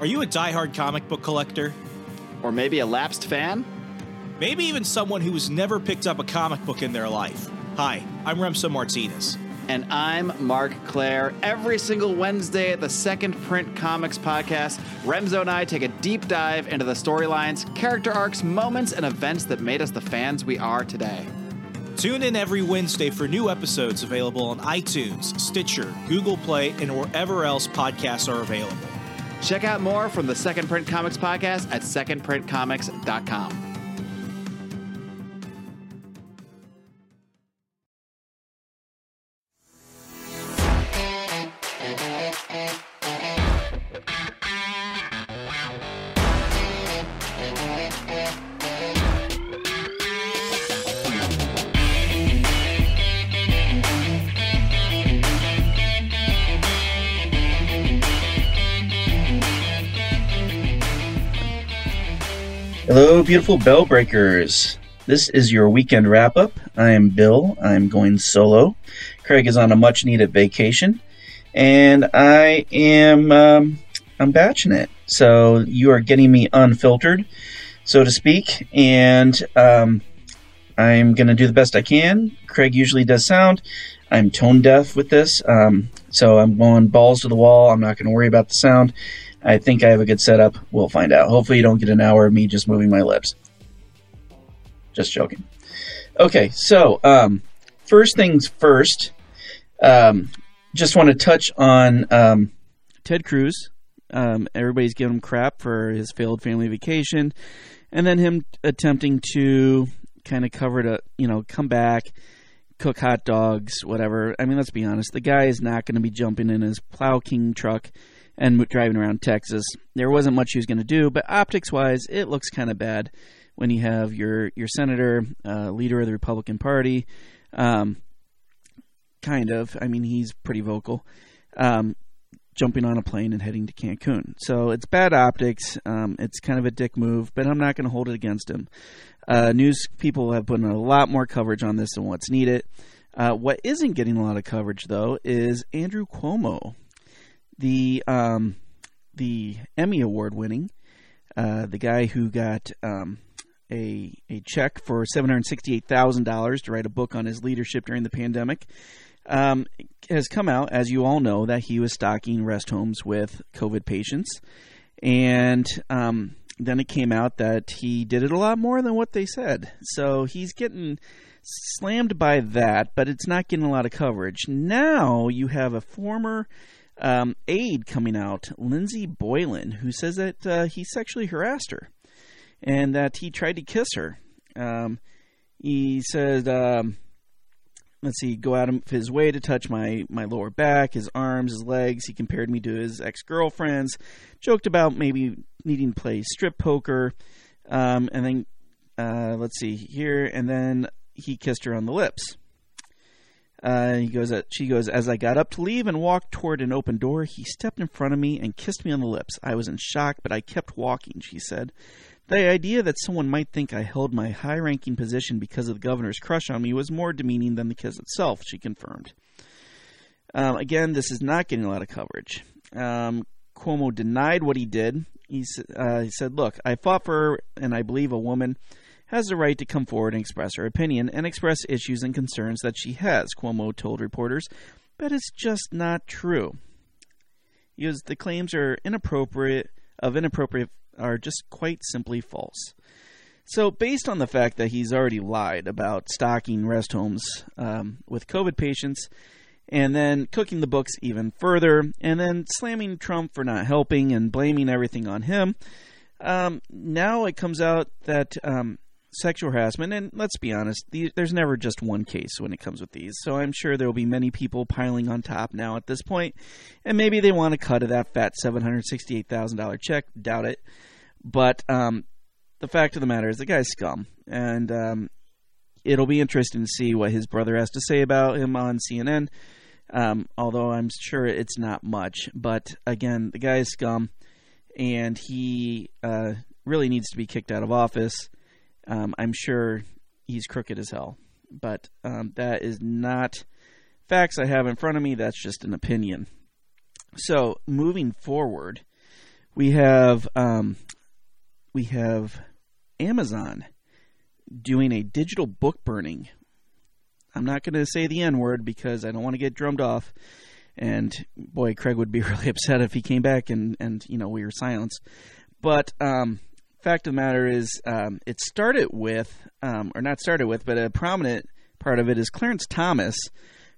Are you a diehard comic book collector? Or maybe a lapsed fan? Maybe even someone who has never picked up a comic book in their life. Hi, I'm Remso Martinez. And I'm Mark Claire. Every single Wednesday at the Second Print Comics podcast, Remso and I take a deep dive into the storylines, character arcs, moments, and events that made us the fans we are today. Tune in every Wednesday for new episodes available on iTunes, Stitcher, Google Play, and wherever else podcasts are available. Check out more from the Second Print Comics podcast at secondprintcomics.com. beautiful bell breakers. This is your weekend wrap up. I am Bill. I'm going solo. Craig is on a much needed vacation, and I am um, I'm batching it. So you are getting me unfiltered, so to speak, and um, I'm gonna do the best I can. Craig usually does sound. I'm tone deaf with this, um, so I'm going balls to the wall. I'm not gonna worry about the sound. I think I have a good setup. We'll find out. Hopefully, you don't get an hour of me just moving my lips. Just joking. Okay, so um, first things first. Um, just want to touch on um, Ted Cruz. Um, everybody's giving him crap for his failed family vacation, and then him attempting to kind of cover it up, you know, come back, cook hot dogs, whatever. I mean, let's be honest. The guy is not going to be jumping in his Plow King truck and driving around Texas. There wasn't much he was going to do, but optics wise, it looks kind of bad when you have your your senator, uh, leader of the Republican Party, um, kind of. I mean, he's pretty vocal. Um, jumping on a plane and heading to Cancun. So it's bad optics. Um, it's kind of a dick move, but I'm not going to hold it against him. Uh, news people have put in a lot more coverage on this than what's needed. Uh, what isn't getting a lot of coverage, though, is Andrew Cuomo the um, the Emmy Award winning, uh, the guy who got um, a a check for seven hundred sixty eight thousand dollars to write a book on his leadership during the pandemic, um, has come out, as you all know, that he was stocking rest homes with COVID patients, and um, then it came out that he did it a lot more than what they said. So he's getting slammed by that, but it's not getting a lot of coverage. Now you have a former um, aide coming out, Lindsey Boylan, who says that uh, he sexually harassed her and that he tried to kiss her. Um, he said, um, let's see, go out of his way to touch my, my lower back, his arms, his legs. He compared me to his ex girlfriends, joked about maybe needing to play strip poker. Um, and then, uh, let's see here, and then he kissed her on the lips. Uh, he goes, uh, she goes, as I got up to leave and walked toward an open door, he stepped in front of me and kissed me on the lips. I was in shock, but I kept walking, she said. The idea that someone might think I held my high ranking position because of the governor's crush on me was more demeaning than the kiss itself, she confirmed. Um, again, this is not getting a lot of coverage. Um, Cuomo denied what he did. He, uh, he said, Look, I fought for her, and I believe a woman has the right to come forward and express her opinion and express issues and concerns that she has, Cuomo told reporters, but it's just not true. Because the claims are inappropriate of inappropriate are just quite simply false. So, based on the fact that he's already lied about stocking rest homes um, with COVID patients, and then cooking the books even further, and then slamming Trump for not helping and blaming everything on him, um, now it comes out that um, sexual harassment, and let's be honest, the, there's never just one case when it comes with these. So I'm sure there will be many people piling on top now at this point, and maybe they want to cut of that fat $768,000 check. Doubt it. But um, the fact of the matter is, the guy's scum, and um, it'll be interesting to see what his brother has to say about him on CNN. Um, although I'm sure it's not much, but again, the guy's scum, and he uh, really needs to be kicked out of office. Um, I'm sure he's crooked as hell, but um, that is not facts I have in front of me. That's just an opinion. So moving forward, We have um, we have Amazon doing a digital book burning. I'm not going to say the N word because I don't want to get drummed off. And boy, Craig would be really upset if he came back and, and you know we were silenced. But um, fact of the matter is, um, it started with, um, or not started with, but a prominent part of it is Clarence Thomas,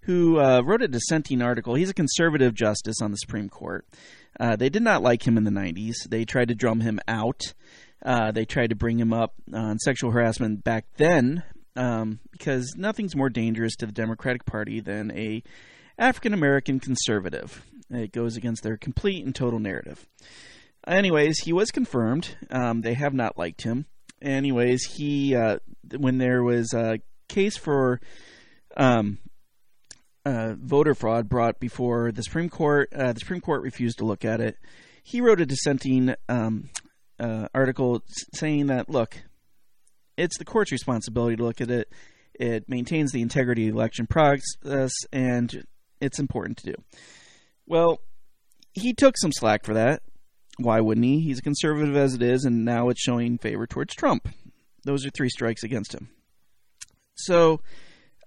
who uh, wrote a dissenting article. He's a conservative justice on the Supreme Court. Uh, they did not like him in the 90s. They tried to drum him out. Uh, they tried to bring him up on sexual harassment back then um, because nothing's more dangerous to the Democratic Party than a African American conservative. It goes against their complete and total narrative. Anyways, he was confirmed. Um, they have not liked him. Anyways, he uh, when there was a case for um, uh, voter fraud brought before the Supreme Court, uh, the Supreme Court refused to look at it. He wrote a dissenting um, uh, article saying that look, it's the court's responsibility to look at it. It maintains the integrity of the election process, and it's important to do. Well, he took some slack for that. Why wouldn't he? He's a conservative as it is, and now it's showing favor towards Trump. Those are three strikes against him. So,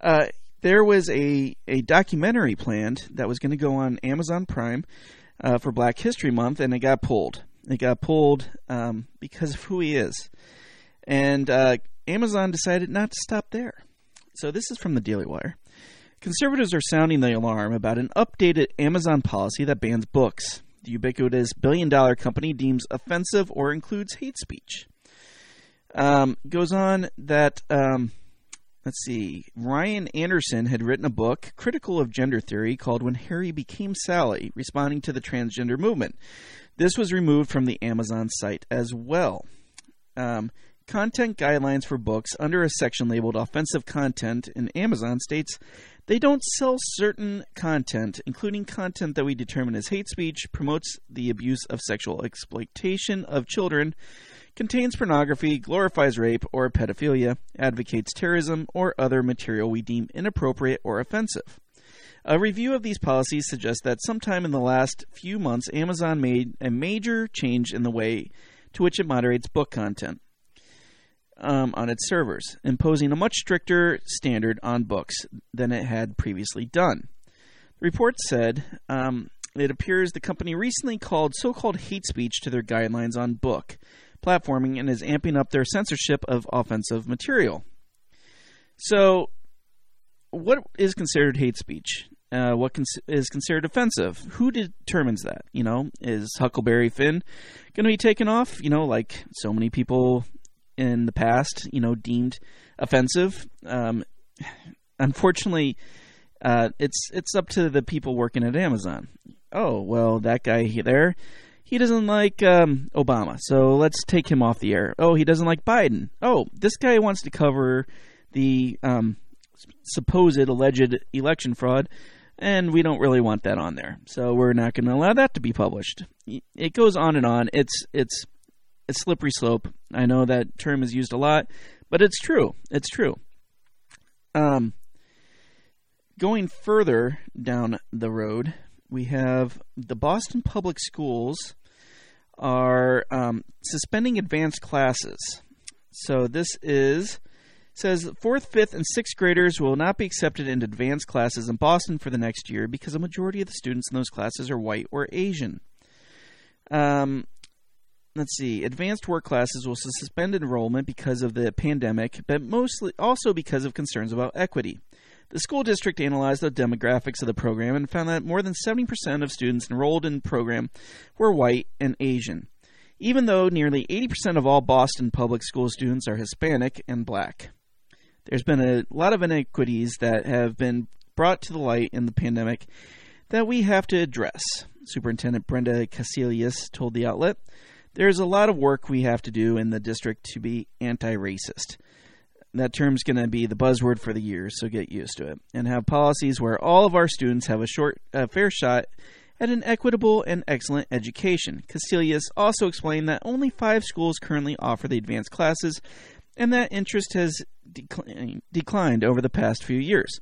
uh, there was a, a documentary planned that was going to go on Amazon Prime uh, for Black History Month, and it got pulled. It got pulled um, because of who he is. And uh, Amazon decided not to stop there. So this is from the Daily Wire. Conservatives are sounding the alarm about an updated Amazon policy that bans books. The ubiquitous billion dollar company deems offensive or includes hate speech. Um, goes on that, um, let's see, Ryan Anderson had written a book critical of gender theory called When Harry Became Sally, responding to the transgender movement. This was removed from the Amazon site as well. Um, content guidelines for books under a section labeled offensive content in Amazon states they don't sell certain content, including content that we determine as hate speech, promotes the abuse of sexual exploitation of children, contains pornography, glorifies rape or pedophilia, advocates terrorism, or other material we deem inappropriate or offensive. A review of these policies suggests that sometime in the last few months, Amazon made a major change in the way to which it moderates book content um, on its servers, imposing a much stricter standard on books than it had previously done. The report said um, it appears the company recently called so called hate speech to their guidelines on book platforming and is amping up their censorship of offensive material. So, what is considered hate speech? Uh, what cons- is considered offensive? Who determines that? You know, is Huckleberry Finn going to be taken off? You know, like so many people in the past, you know, deemed offensive. Um, unfortunately, uh, it's it's up to the people working at Amazon. Oh well, that guy there, he doesn't like um, Obama, so let's take him off the air. Oh, he doesn't like Biden. Oh, this guy wants to cover the um, supposed alleged election fraud and we don't really want that on there. So we're not going to allow that to be published. It goes on and on. It's it's a slippery slope. I know that term is used a lot, but it's true. It's true. Um, going further down the road, we have the Boston Public Schools are um, suspending advanced classes. So this is says fourth, fifth, and sixth graders will not be accepted into advanced classes in Boston for the next year because a majority of the students in those classes are white or Asian. Um, let's see. Advanced work classes will suspend enrollment because of the pandemic, but mostly also because of concerns about equity. The school district analyzed the demographics of the program and found that more than 70% of students enrolled in the program were white and Asian, even though nearly 80% of all Boston public school students are Hispanic and black there's been a lot of inequities that have been brought to the light in the pandemic that we have to address. Superintendent Brenda Cassellius told the outlet, There's a lot of work we have to do in the district to be anti racist. That term's going to be the buzzword for the year, so get used to it. And have policies where all of our students have a short, a fair shot at an equitable and excellent education. Cassellius also explained that only five schools currently offer the advanced classes, and that interest has declined over the past few years.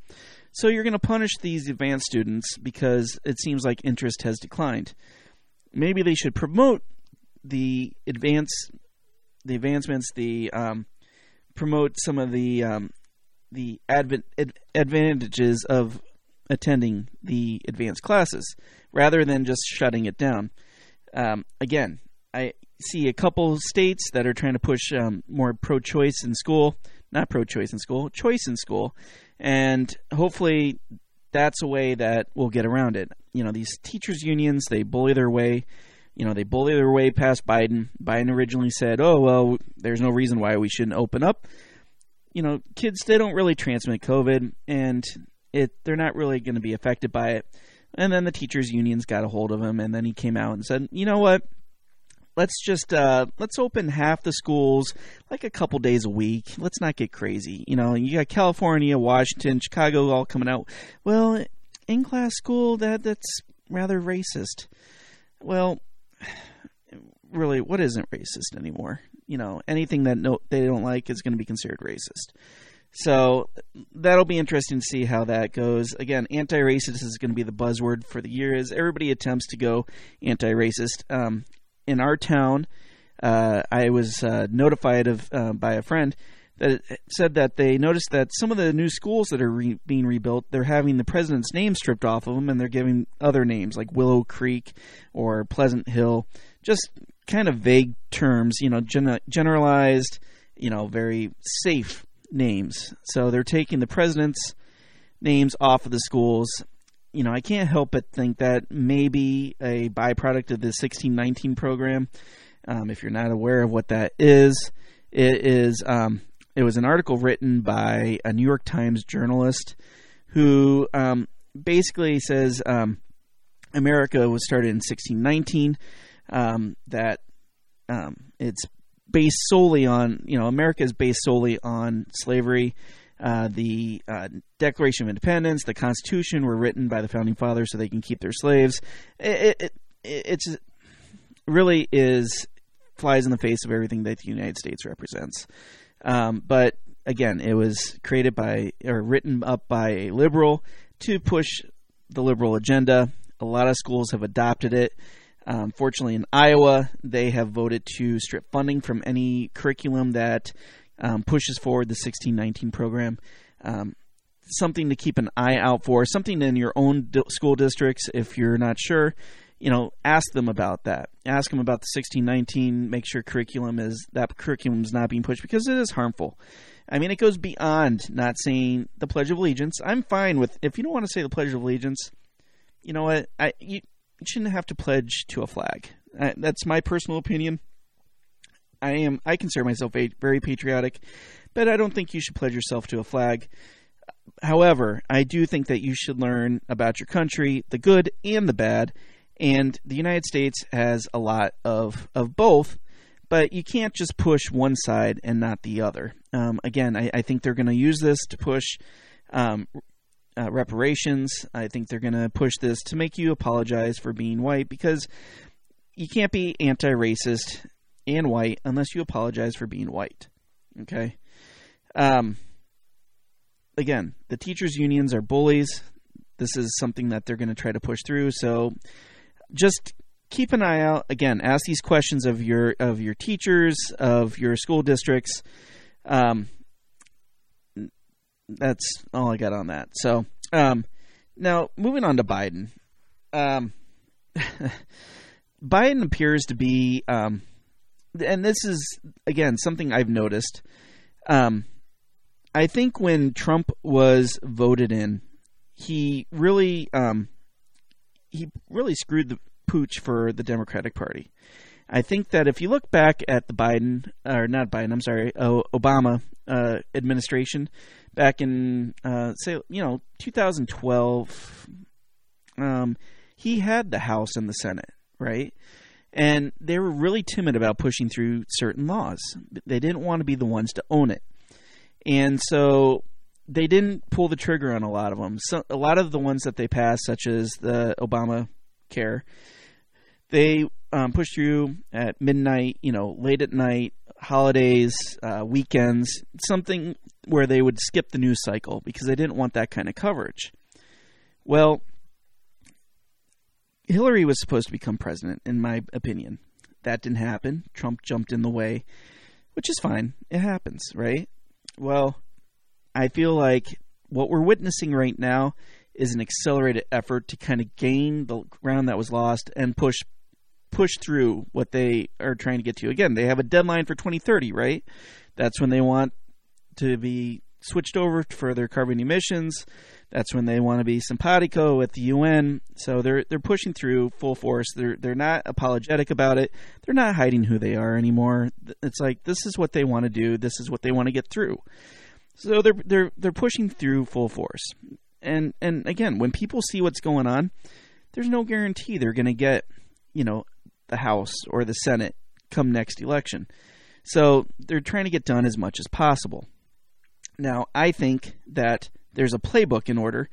So you're going to punish these advanced students because it seems like interest has declined. Maybe they should promote the advance, the advancements, the um, promote some of the um, the ad- advantages of attending the advanced classes rather than just shutting it down. Um, again, I see a couple states that are trying to push um, more pro-choice in school, not pro-choice in school, choice in school, and hopefully that's a way that we'll get around it. You know, these teachers unions they bully their way. You know, they bully their way past Biden. Biden originally said, "Oh well, there's no reason why we shouldn't open up." You know, kids they don't really transmit COVID, and it they're not really going to be affected by it. And then the teachers unions got a hold of him, and then he came out and said, "You know what? let's just uh, let's open half the schools like a couple days a week. Let's not get crazy. You know, you got California, Washington, Chicago all coming out. Well, in class school that that's rather racist. Well, really, what isn't racist anymore? You know, anything that no they don't like is going to be considered racist. So that'll be interesting to see how that goes. Again, anti-racist is going to be the buzzword for the year as everybody attempts to go anti-racist. Um, in our town, uh, I was uh, notified of uh, by a friend that said that they noticed that some of the new schools that are re- being rebuilt, they're having the president's name stripped off of them, and they're giving other names like Willow Creek or Pleasant Hill, just kind of vague terms, you know, gen- generalized, you know, very safe names. So they're taking the president's names off of the schools you know, I can't help but think that maybe a byproduct of the 1619 program, um, if you're not aware of what that is, it is um, it was an article written by a New York Times journalist who um, basically says um, America was started in 1619, um, that um, it's based solely on, you know, America is based solely on slavery uh, the uh, Declaration of Independence, the Constitution were written by the founding fathers so they can keep their slaves. It, it, it it's really is flies in the face of everything that the United States represents. Um, but again, it was created by or written up by a liberal to push the liberal agenda. A lot of schools have adopted it. Um, fortunately, in Iowa, they have voted to strip funding from any curriculum that um, pushes forward the 1619 program. Um, something to keep an eye out for, something in your own school districts if you're not sure. You know, ask them about that. Ask them about the 1619. Make sure curriculum is that curriculum is not being pushed because it is harmful. I mean, it goes beyond not saying the Pledge of Allegiance. I'm fine with if you don't want to say the Pledge of Allegiance. You know what? I you, you shouldn't have to pledge to a flag. I, that's my personal opinion. I am I consider myself very patriotic, but I don't think you should pledge yourself to a flag. However, I do think that you should learn about your country, the good and the bad, and the United States has a lot of of both. But you can't just push one side and not the other. Um, again, I, I, think they're going to use this to push um, uh, reparations. I think they're going to push this to make you apologize for being white because you can't be anti-racist and white unless you apologize for being white. Okay. Um, again, the teachers' unions are bullies. This is something that they're going to try to push through. So just keep an eye out. Again, ask these questions of your of your teachers, of your school districts. Um, that's all I got on that. So um, now moving on to Biden. Um, Biden appears to be um, and this is again something I've noticed. Um, I think when Trump was voted in, he really um, he really screwed the pooch for the Democratic Party. I think that if you look back at the Biden or not Biden, I'm sorry, uh, Obama uh, administration back in uh, say you know 2012, um, he had the House and the Senate, right? and they were really timid about pushing through certain laws. They didn't want to be the ones to own it, and so they didn't pull the trigger on a lot of them. So a lot of the ones that they passed, such as the Obama Care, they um, pushed through at midnight, you know, late at night, holidays, uh, weekends, something where they would skip the news cycle because they didn't want that kind of coverage. Well, Hillary was supposed to become president, in my opinion. that didn't happen. Trump jumped in the way, which is fine. It happens, right? Well, I feel like what we're witnessing right now is an accelerated effort to kind of gain the ground that was lost and push push through what they are trying to get to. Again, they have a deadline for 2030, right? That's when they want to be switched over for their carbon emissions. That's when they want to be simpatico with the UN. So they're they're pushing through full force. They're they're not apologetic about it. They're not hiding who they are anymore. It's like this is what they want to do. This is what they want to get through. So they're they're they're pushing through full force. And and again, when people see what's going on, there's no guarantee they're going to get, you know, the House or the Senate come next election. So they're trying to get done as much as possible. Now, I think that there's a playbook in order.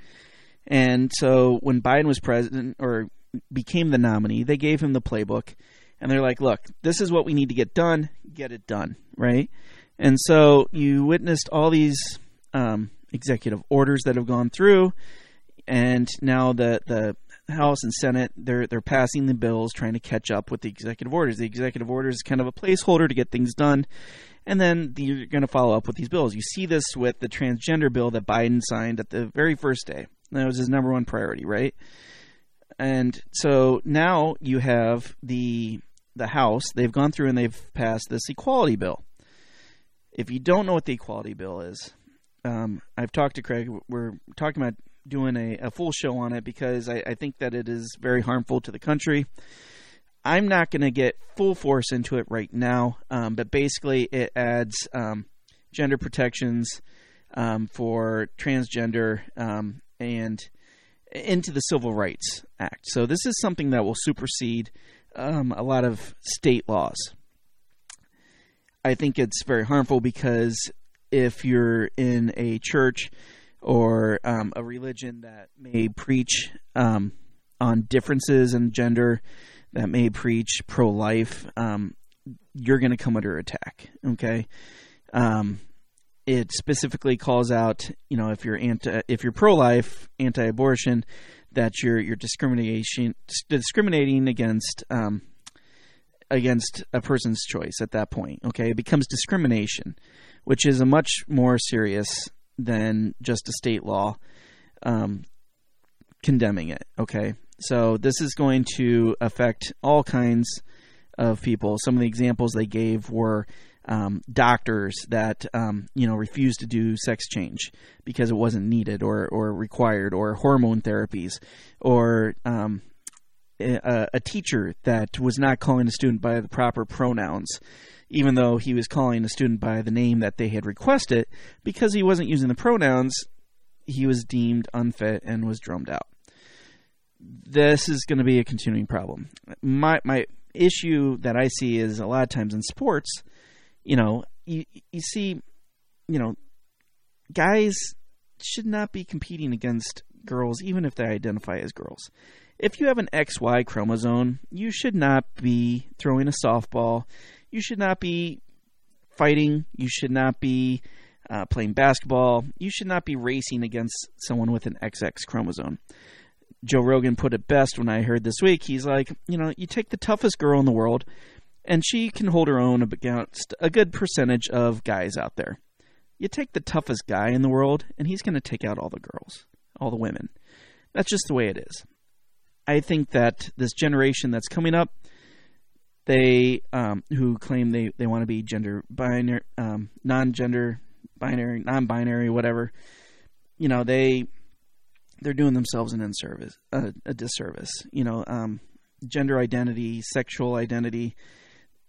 And so when Biden was president or became the nominee, they gave him the playbook. And they're like, look, this is what we need to get done. Get it done, right? And so you witnessed all these um, executive orders that have gone through. And now the, the House and Senate, they're they're passing the bills, trying to catch up with the executive orders. The executive orders is kind of a placeholder to get things done, and then you're going to follow up with these bills. You see this with the transgender bill that Biden signed at the very first day. That was his number one priority, right? And so now you have the the House. They've gone through and they've passed this equality bill. If you don't know what the equality bill is, um, I've talked to Craig. We're talking about doing a, a full show on it because I, I think that it is very harmful to the country. I'm not going to get full force into it right now, um, but basically it adds um, gender protections um, for transgender um, and into the Civil Rights Act. So this is something that will supersede um, a lot of state laws. I think it's very harmful because if you're in a church or um, a religion that may preach um, on differences in gender, that may preach pro life, um, you're going to come under attack. Okay. Um, it specifically calls out, you know, if you're anti, if you're pro life, anti abortion, that you're you're discrimination discriminating against um, against a person's choice at that point. Okay, it becomes discrimination, which is a much more serious than just a state law um, condemning it. Okay, so this is going to affect all kinds of people. Some of the examples they gave were um, doctors that um, you know refused to do sex change because it wasn't needed or or required, or hormone therapies, or um, a, a, teacher that was not calling a student by the proper pronouns even though he was calling a student by the name that they had requested, because he wasn't using the pronouns, he was deemed unfit and was drummed out. This is going to be a continuing problem. My my issue that I see is a lot of times in sports, you know, you you see, you know, guys should not be competing against girls even if they identify as girls. If you have an XY chromosome, you should not be throwing a softball you should not be fighting. You should not be uh, playing basketball. You should not be racing against someone with an XX chromosome. Joe Rogan put it best when I heard this week. He's like, you know, you take the toughest girl in the world, and she can hold her own against a good percentage of guys out there. You take the toughest guy in the world, and he's going to take out all the girls, all the women. That's just the way it is. I think that this generation that's coming up, they um, who claim they, they want to be gender binary, um, non-gender, binary, non-binary, whatever. You know, they they're doing themselves an inservice, uh, a disservice. You know, um, gender identity, sexual identity.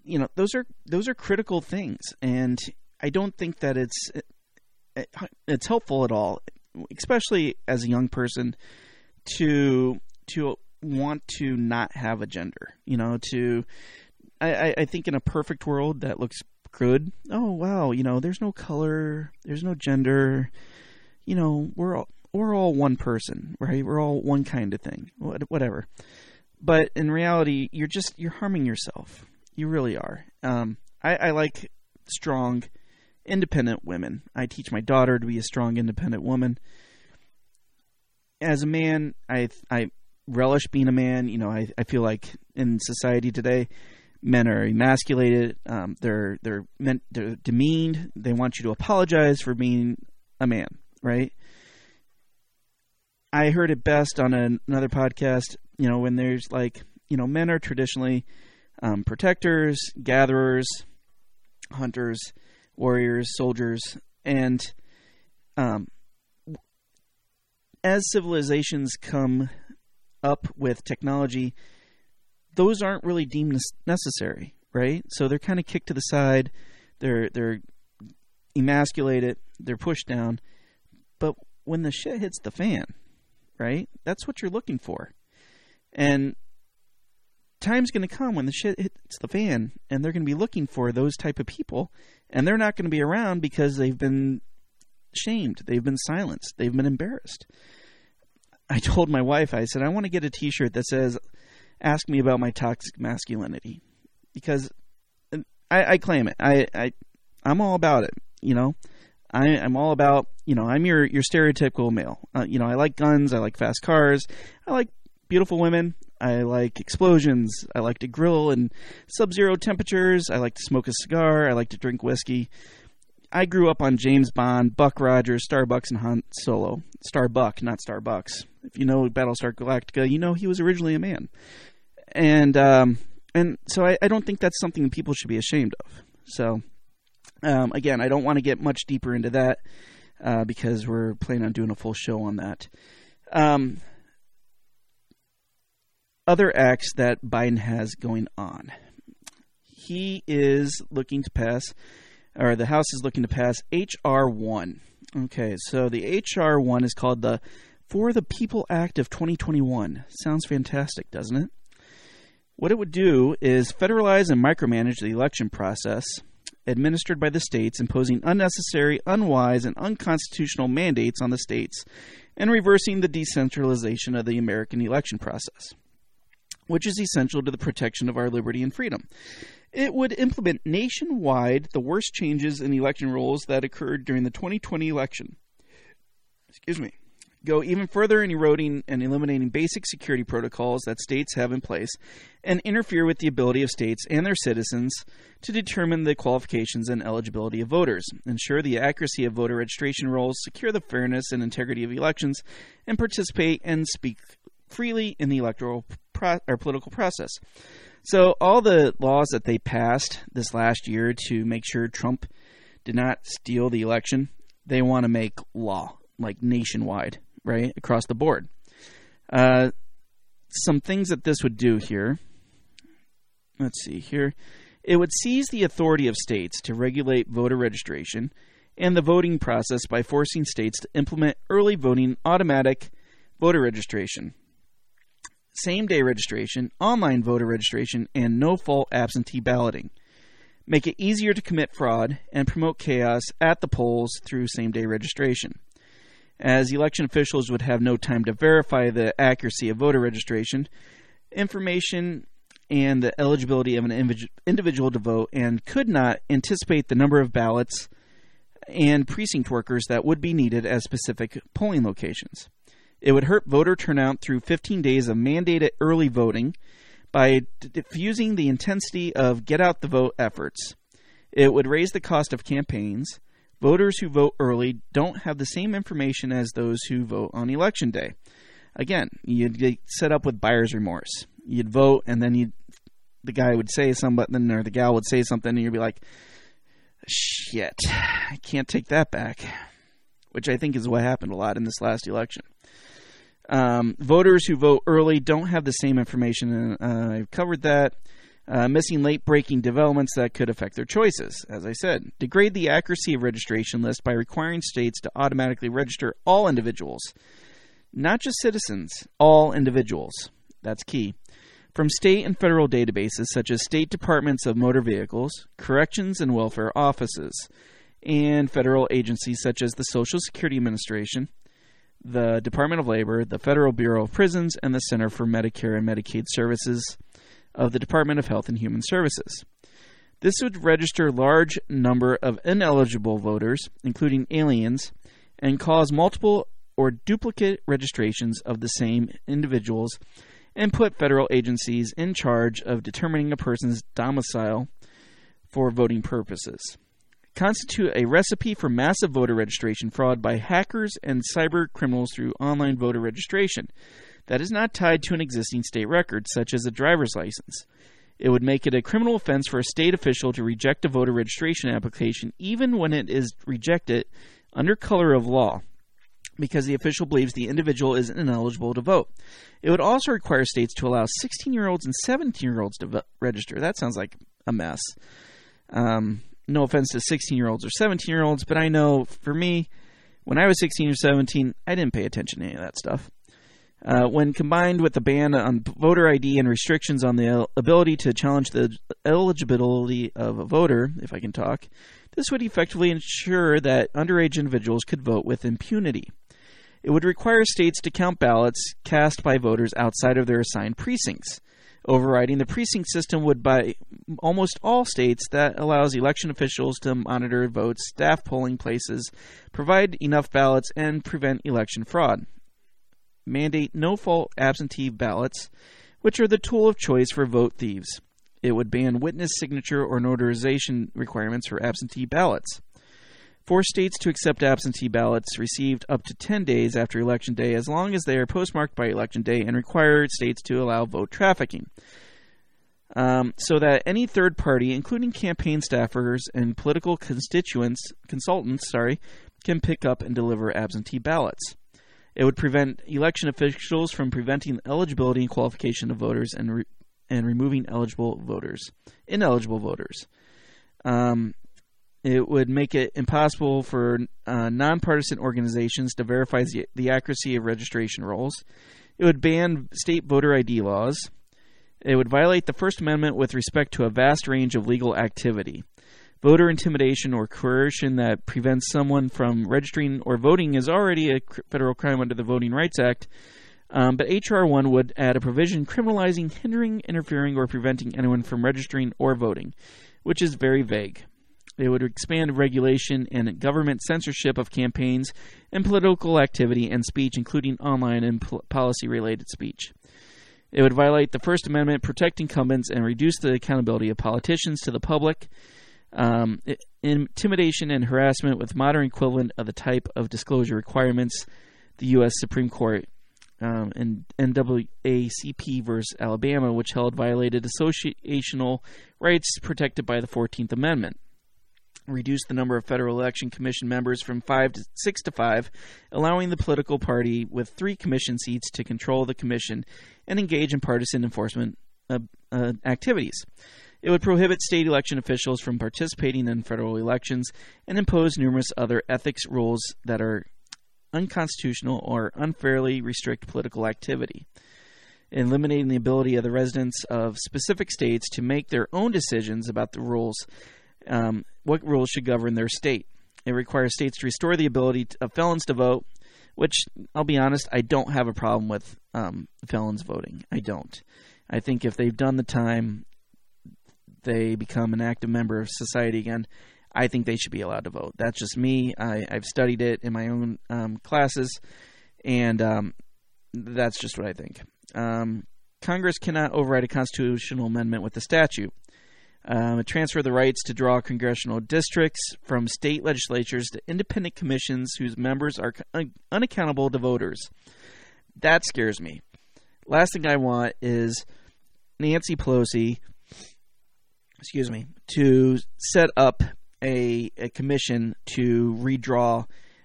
You know, those are those are critical things, and I don't think that it's it's helpful at all, especially as a young person, to to want to not have a gender. You know, to I, I think in a perfect world that looks good. Oh wow, you know, there's no color, there's no gender. You know, we're all we're all one person, right? We're all one kind of thing, whatever. But in reality, you're just you're harming yourself. You really are. Um, I, I like strong, independent women. I teach my daughter to be a strong, independent woman. As a man, I I relish being a man. You know, I I feel like in society today, men are emasculated. Um, they're they're meant they're demeaned. They want you to apologize for being a man, right? I heard it best on another podcast. You know, when there's like, you know, men are traditionally um, protectors, gatherers, hunters, warriors, soldiers, and um, as civilizations come up with technology, those aren't really deemed necessary, right? So they're kind of kicked to the side. They're they're emasculated. They're pushed down. But when the shit hits the fan, right? That's what you're looking for. And time's going to come when the shit hits the fan and they're going to be looking for those type of people and they're not going to be around because they've been shamed, they've been silenced, they've been embarrassed. I told my wife, I said, I want to get a t shirt that says, Ask me about my toxic masculinity. Because I, I claim it. I, I, I'm all about it, you know? I, I'm all about, you know, I'm your, your stereotypical male. Uh, you know, I like guns, I like fast cars, I like beautiful women, I like explosions, I like to grill in sub zero temperatures, I like to smoke a cigar, I like to drink whiskey. I grew up on James Bond, Buck Rogers, Starbucks, and Han Solo. Starbuck, not Starbucks. If you know Battlestar Galactica, you know he was originally a man. And um, and so I, I don't think that's something that people should be ashamed of. So um, again, I don't want to get much deeper into that uh, because we're planning on doing a full show on that. Um, other acts that Biden has going on. He is looking to pass or the House is looking to pass H.R. 1. Okay, so the H.R. 1 is called the For the People Act of 2021. Sounds fantastic, doesn't it? What it would do is federalize and micromanage the election process administered by the states, imposing unnecessary, unwise, and unconstitutional mandates on the states, and reversing the decentralization of the American election process, which is essential to the protection of our liberty and freedom. It would implement nationwide the worst changes in election rules that occurred during the 2020 election. Excuse me. Go even further in eroding and eliminating basic security protocols that states have in place and interfere with the ability of states and their citizens to determine the qualifications and eligibility of voters, ensure the accuracy of voter registration rolls, secure the fairness and integrity of elections, and participate and speak freely in the electoral pro- or political process. So all the laws that they passed this last year to make sure Trump did not steal the election, they want to make law like nationwide, right across the board. Uh, some things that this would do here. Let's see here. It would seize the authority of states to regulate voter registration and the voting process by forcing states to implement early voting automatic voter registration same day registration, online voter registration, and no fault absentee balloting. Make it easier to commit fraud and promote chaos at the polls through same day registration. As election officials would have no time to verify the accuracy of voter registration, information and the eligibility of an individual to vote and could not anticipate the number of ballots and precinct workers that would be needed at specific polling locations. It would hurt voter turnout through 15 days of mandated early voting by diffusing the intensity of get out the vote efforts. It would raise the cost of campaigns. Voters who vote early don't have the same information as those who vote on election day. Again, you'd get set up with buyer's remorse. You'd vote, and then you the guy would say something, or the gal would say something, and you'd be like, "Shit, I can't take that back." Which I think is what happened a lot in this last election. Um, voters who vote early don't have the same information. Uh, I've covered that. Uh, missing late breaking developments that could affect their choices. As I said, degrade the accuracy of registration lists by requiring states to automatically register all individuals, not just citizens, all individuals. That's key. From state and federal databases such as state departments of motor vehicles, corrections and welfare offices, and federal agencies such as the Social Security Administration, the Department of Labor, the Federal Bureau of Prisons, and the Center for Medicare and Medicaid Services of the Department of Health and Human Services. This would register a large number of ineligible voters, including aliens, and cause multiple or duplicate registrations of the same individuals and put federal agencies in charge of determining a person's domicile for voting purposes. Constitute a recipe for massive voter registration fraud by hackers and cyber criminals through online voter registration that is not tied to an existing state record, such as a driver's license. It would make it a criminal offense for a state official to reject a voter registration application, even when it is rejected under color of law, because the official believes the individual is ineligible to vote. It would also require states to allow 16 year olds and 17 year olds to register. That sounds like a mess. Um, no offense to 16 year olds or 17 year olds, but I know for me, when I was 16 or 17, I didn't pay attention to any of that stuff. Uh, when combined with the ban on voter ID and restrictions on the ability to challenge the eligibility of a voter, if I can talk, this would effectively ensure that underage individuals could vote with impunity. It would require states to count ballots cast by voters outside of their assigned precincts. Overriding the precinct system would, by almost all states, that allows election officials to monitor votes, staff polling places, provide enough ballots, and prevent election fraud mandate no fault absentee ballots, which are the tool of choice for vote thieves. It would ban witness signature or notarization requirements for absentee ballots. Force states to accept absentee ballots received up to 10 days after Election Day as long as they are postmarked by Election Day and require states to allow vote trafficking. Um, so that any third party, including campaign staffers and political constituents, consultants, sorry, can pick up and deliver absentee ballots. It would prevent election officials from preventing eligibility and qualification of voters and re- and removing eligible voters, ineligible voters. Um, it would make it impossible for uh, nonpartisan organizations to verify the, the accuracy of registration rolls. It would ban state voter ID laws. It would violate the First Amendment with respect to a vast range of legal activity. Voter intimidation or coercion that prevents someone from registering or voting is already a federal crime under the Voting Rights Act. Um, but H.R. 1 would add a provision criminalizing hindering, interfering, or preventing anyone from registering or voting, which is very vague. It would expand regulation and government censorship of campaigns and political activity and speech, including online and pol- policy related speech. It would violate the First Amendment, protect incumbents, and reduce the accountability of politicians to the public um, intimidation and harassment with modern equivalent of the type of disclosure requirements the U.S. Supreme Court um, in NAACP versus Alabama, which held violated associational rights protected by the 14th Amendment. Reduced the number of Federal Election Commission members from five to six to five, allowing the political party with three commission seats to control the commission and engage in partisan enforcement uh, uh, activities. It would prohibit state election officials from participating in federal elections and impose numerous other ethics rules that are unconstitutional or unfairly restrict political activity, eliminating the ability of the residents of specific states to make their own decisions about the rules, um, what rules should govern their state. It requires states to restore the ability of felons to vote, which I'll be honest, I don't have a problem with um, felons voting. I don't. I think if they've done the time they become an active member of society again, I think they should be allowed to vote. That's just me. I, have studied it in my own um, classes, and um, that's just what I think. Um, Congress cannot override a constitutional amendment with a statute. Um, transfer the rights to draw congressional districts from state legislatures to independent commissions whose members are un- unaccountable to voters. That scares me. Last thing I want is Nancy Pelosi excuse me, to set up a, a commission to redraw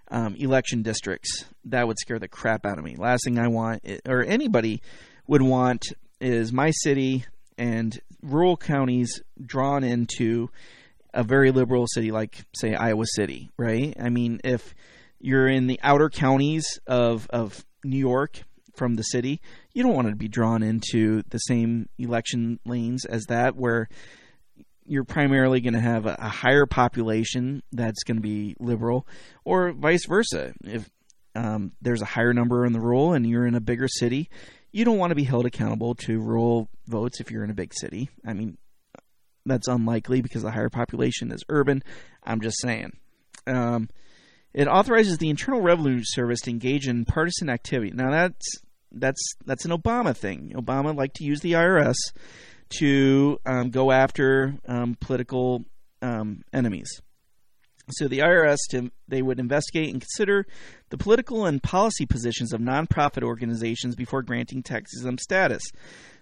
um, election districts. That would scare the crap out of me. Last thing I want, or anybody would want, is my city and rural counties drawn into a very liberal city like, say, Iowa City, right? I mean, if you're in the outer counties of, of New York from the city, you don't want to be drawn into the same election lanes as that, where you're primarily going to have a, a, higher population that's going to be liberal, or vice versa. If um, there's a higher number in the rural and you're in a bigger city, you don't want to be held accountable to rural votes if you're in a big city. I mean, that's unlikely because the higher population is urban. I'm just saying. Um, it authorizes the Internal Revenue Service to engage in partisan activity. Now, that's that's that's an Obama thing. Obama liked to use the IRS to um, go after um, political um, enemies. So the IRS, they would investigate and consider the political and policy positions of nonprofit organizations before granting tax exempt status.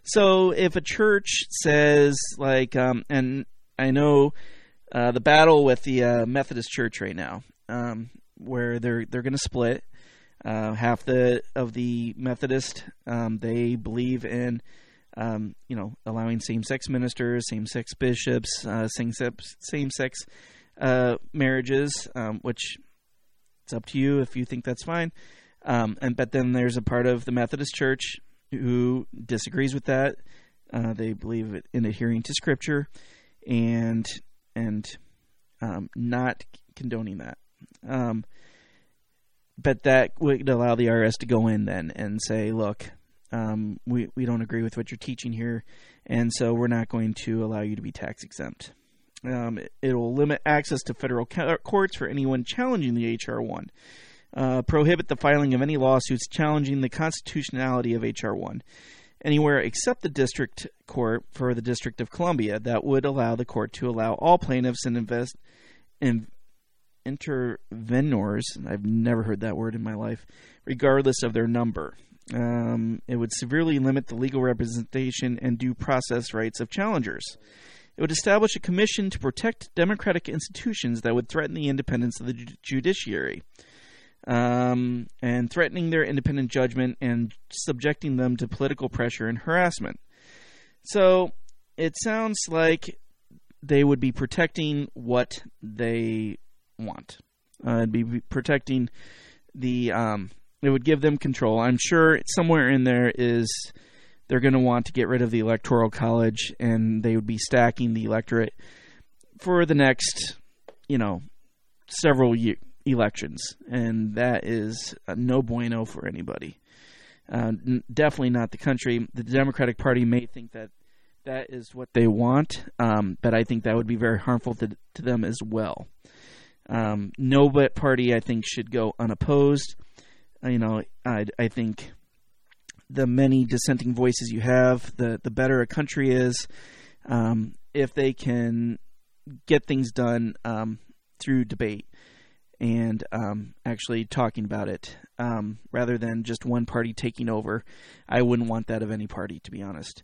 So if a church says, like, um, and I know uh, the battle with the uh, Methodist Church right now, um, where they're they're going to split. Uh, half the of the Methodist um, they believe in um, you know allowing same sex ministers, same sex bishops, uh, same sex same sex uh, marriages, um, which it's up to you if you think that's fine. Um, and but then there's a part of the Methodist Church who disagrees with that. Uh, they believe in adhering to Scripture, and and um, not condoning that. Um, but that would allow the IRS to go in then and say, look, um, we we don't agree with what you're teaching here, and so we're not going to allow you to be tax exempt. Um, it, will limit access to federal courts for anyone challenging the HR one. Uh, prohibit the filing of any lawsuits challenging the constitutionality of HR one anywhere except the district court for the District of Columbia. That would allow the court to allow all plaintiffs and invest in intervenors. I've never heard that word in my life, regardless of their number. Um, it would severely limit the legal representation and due process rights of challengers. It would establish a commission to protect democratic institutions that would threaten the independence of the judiciary, um, and threatening their independent judgment and subjecting them to political pressure and harassment. So it sounds like they would be protecting what they want. Uh, it'd be protecting the. Um, it would give them control. I'm sure somewhere in there is they're going to want to get rid of the electoral college and they would be stacking the electorate for the next, you know, several year, elections, and that is no bueno for anybody. Uh, n- definitely not the country. The Democratic Party may think that that is what they want, um, but I think that would be very harmful to, to them as well. Um, no party, I think, should go unopposed. You know, I, I think the many dissenting voices you have, the the better a country is. Um, if they can get things done um, through debate and um, actually talking about it, um, rather than just one party taking over, I wouldn't want that of any party, to be honest.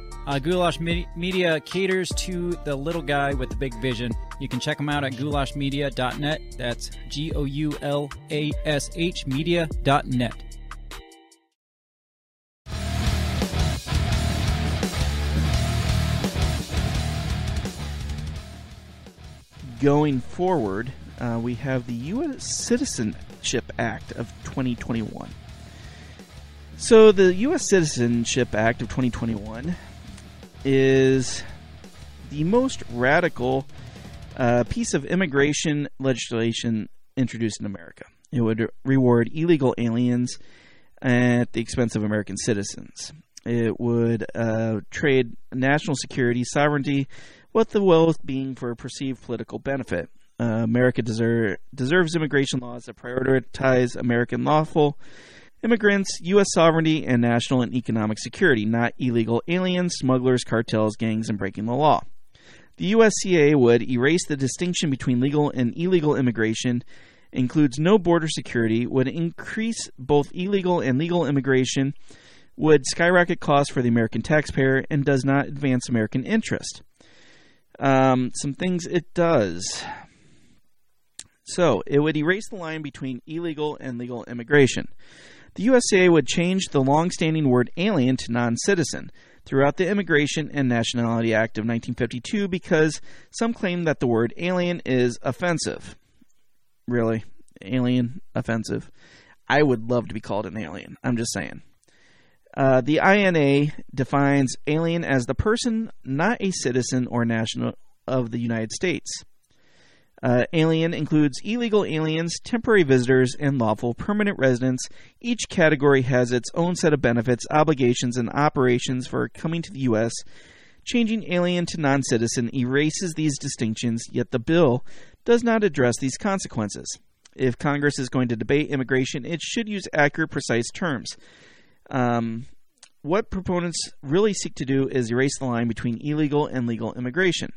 Uh, Goulash Media caters to the little guy with the big vision. You can check them out at goulashmedia.net. That's G O U L A S H media.net. Going forward, uh, we have the U.S. Citizenship Act of 2021. So, the U.S. Citizenship Act of 2021 is the most radical uh, piece of immigration legislation introduced in America. It would reward illegal aliens at the expense of American citizens. It would uh, trade national security sovereignty with the well being for a perceived political benefit. Uh, America deser- deserves immigration laws that prioritize American lawful immigrants, U.S. sovereignty, and national and economic security, not illegal aliens, smugglers, cartels, gangs, and breaking the law. The USCA would erase the distinction between legal and illegal immigration, includes no border security, would increase both illegal and legal immigration, would skyrocket costs for the American taxpayer, and does not advance American interest. Um, some things it does. So, it would erase the line between illegal and legal immigration. The USCA would change the long standing word alien to non citizen throughout the Immigration and Nationality Act of 1952 because some claim that the word alien is offensive. Really? Alien? Offensive? I would love to be called an alien. I'm just saying. Uh, the INA defines alien as the person not a citizen or national of the United States. Uh, alien includes illegal aliens, temporary visitors, and lawful permanent residents. Each category has its own set of benefits, obligations, and operations for coming to the U.S. Changing alien to non citizen erases these distinctions, yet the bill does not address these consequences. If Congress is going to debate immigration, it should use accurate, precise terms. Um, what proponents really seek to do is erase the line between illegal and legal immigration.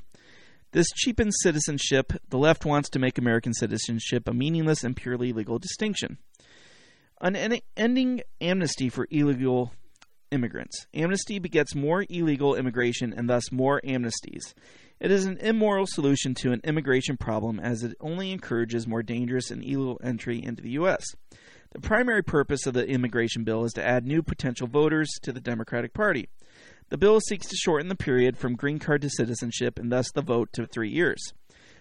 This cheapens citizenship. The left wants to make American citizenship a meaningless and purely legal distinction. Unending amnesty for illegal immigrants. Amnesty begets more illegal immigration and thus more amnesties. It is an immoral solution to an immigration problem as it only encourages more dangerous and illegal entry into the U.S. The primary purpose of the immigration bill is to add new potential voters to the Democratic Party. The bill seeks to shorten the period from green card to citizenship and thus the vote to three years.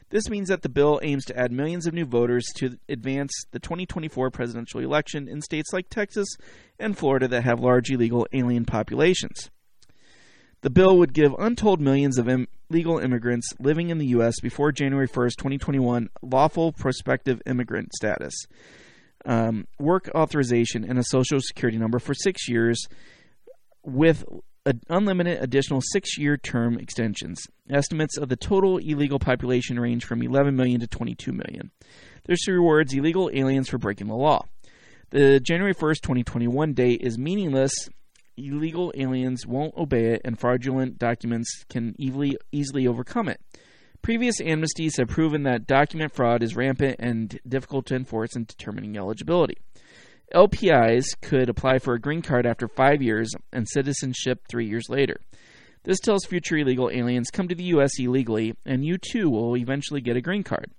This means that the bill aims to add millions of new voters to advance the 2024 presidential election in states like Texas and Florida that have large illegal alien populations. The bill would give untold millions of Im- legal immigrants living in the U.S. before January 1st, 2021, lawful prospective immigrant status, um, work authorization, and a social security number for six years with unlimited additional six year term extensions. Estimates of the total illegal population range from 11 million to 22 million. This rewards illegal aliens for breaking the law. The January 1st, 2021 date is meaningless. Illegal aliens won't obey it, and fraudulent documents can easily, easily overcome it. Previous amnesties have proven that document fraud is rampant and difficult to enforce in determining eligibility. LPIs could apply for a green card after five years and citizenship three years later. This tells future illegal aliens come to the U.S. illegally, and you too will eventually get a green card.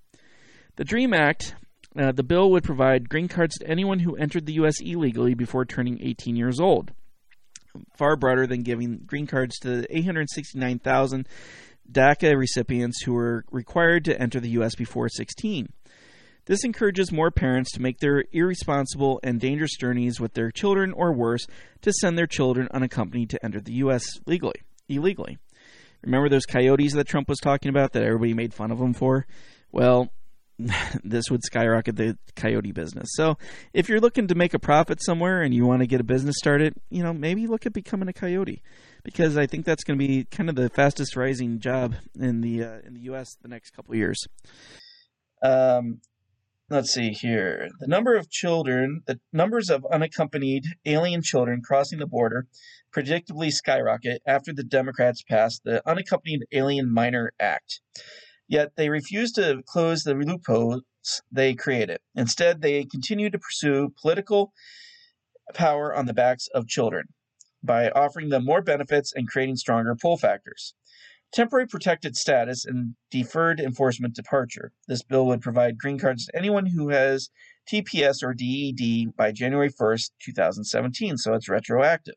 The DREAM Act, uh, the bill would provide green cards to anyone who entered the U.S. illegally before turning 18 years old. Far broader than giving green cards to the 869,000 DACA recipients who were required to enter the U.S. before 16. This encourages more parents to make their irresponsible and dangerous journeys with their children, or worse, to send their children unaccompanied to enter the U.S. legally, illegally. Remember those coyotes that Trump was talking about that everybody made fun of him for? Well, this would skyrocket the coyote business. So, if you're looking to make a profit somewhere and you want to get a business started, you know, maybe look at becoming a coyote because I think that's going to be kind of the fastest rising job in the uh, in the U.S. the next couple years. Um, let's see here. The number of children, the numbers of unaccompanied alien children crossing the border predictably skyrocket after the Democrats passed the Unaccompanied Alien Minor Act. Yet they refuse to close the loopholes they created. Instead, they continue to pursue political power on the backs of children by offering them more benefits and creating stronger pull factors temporary protected status and deferred enforcement departure. This bill would provide green cards to anyone who has TPS or DED by January 1st, 2017, so it's retroactive.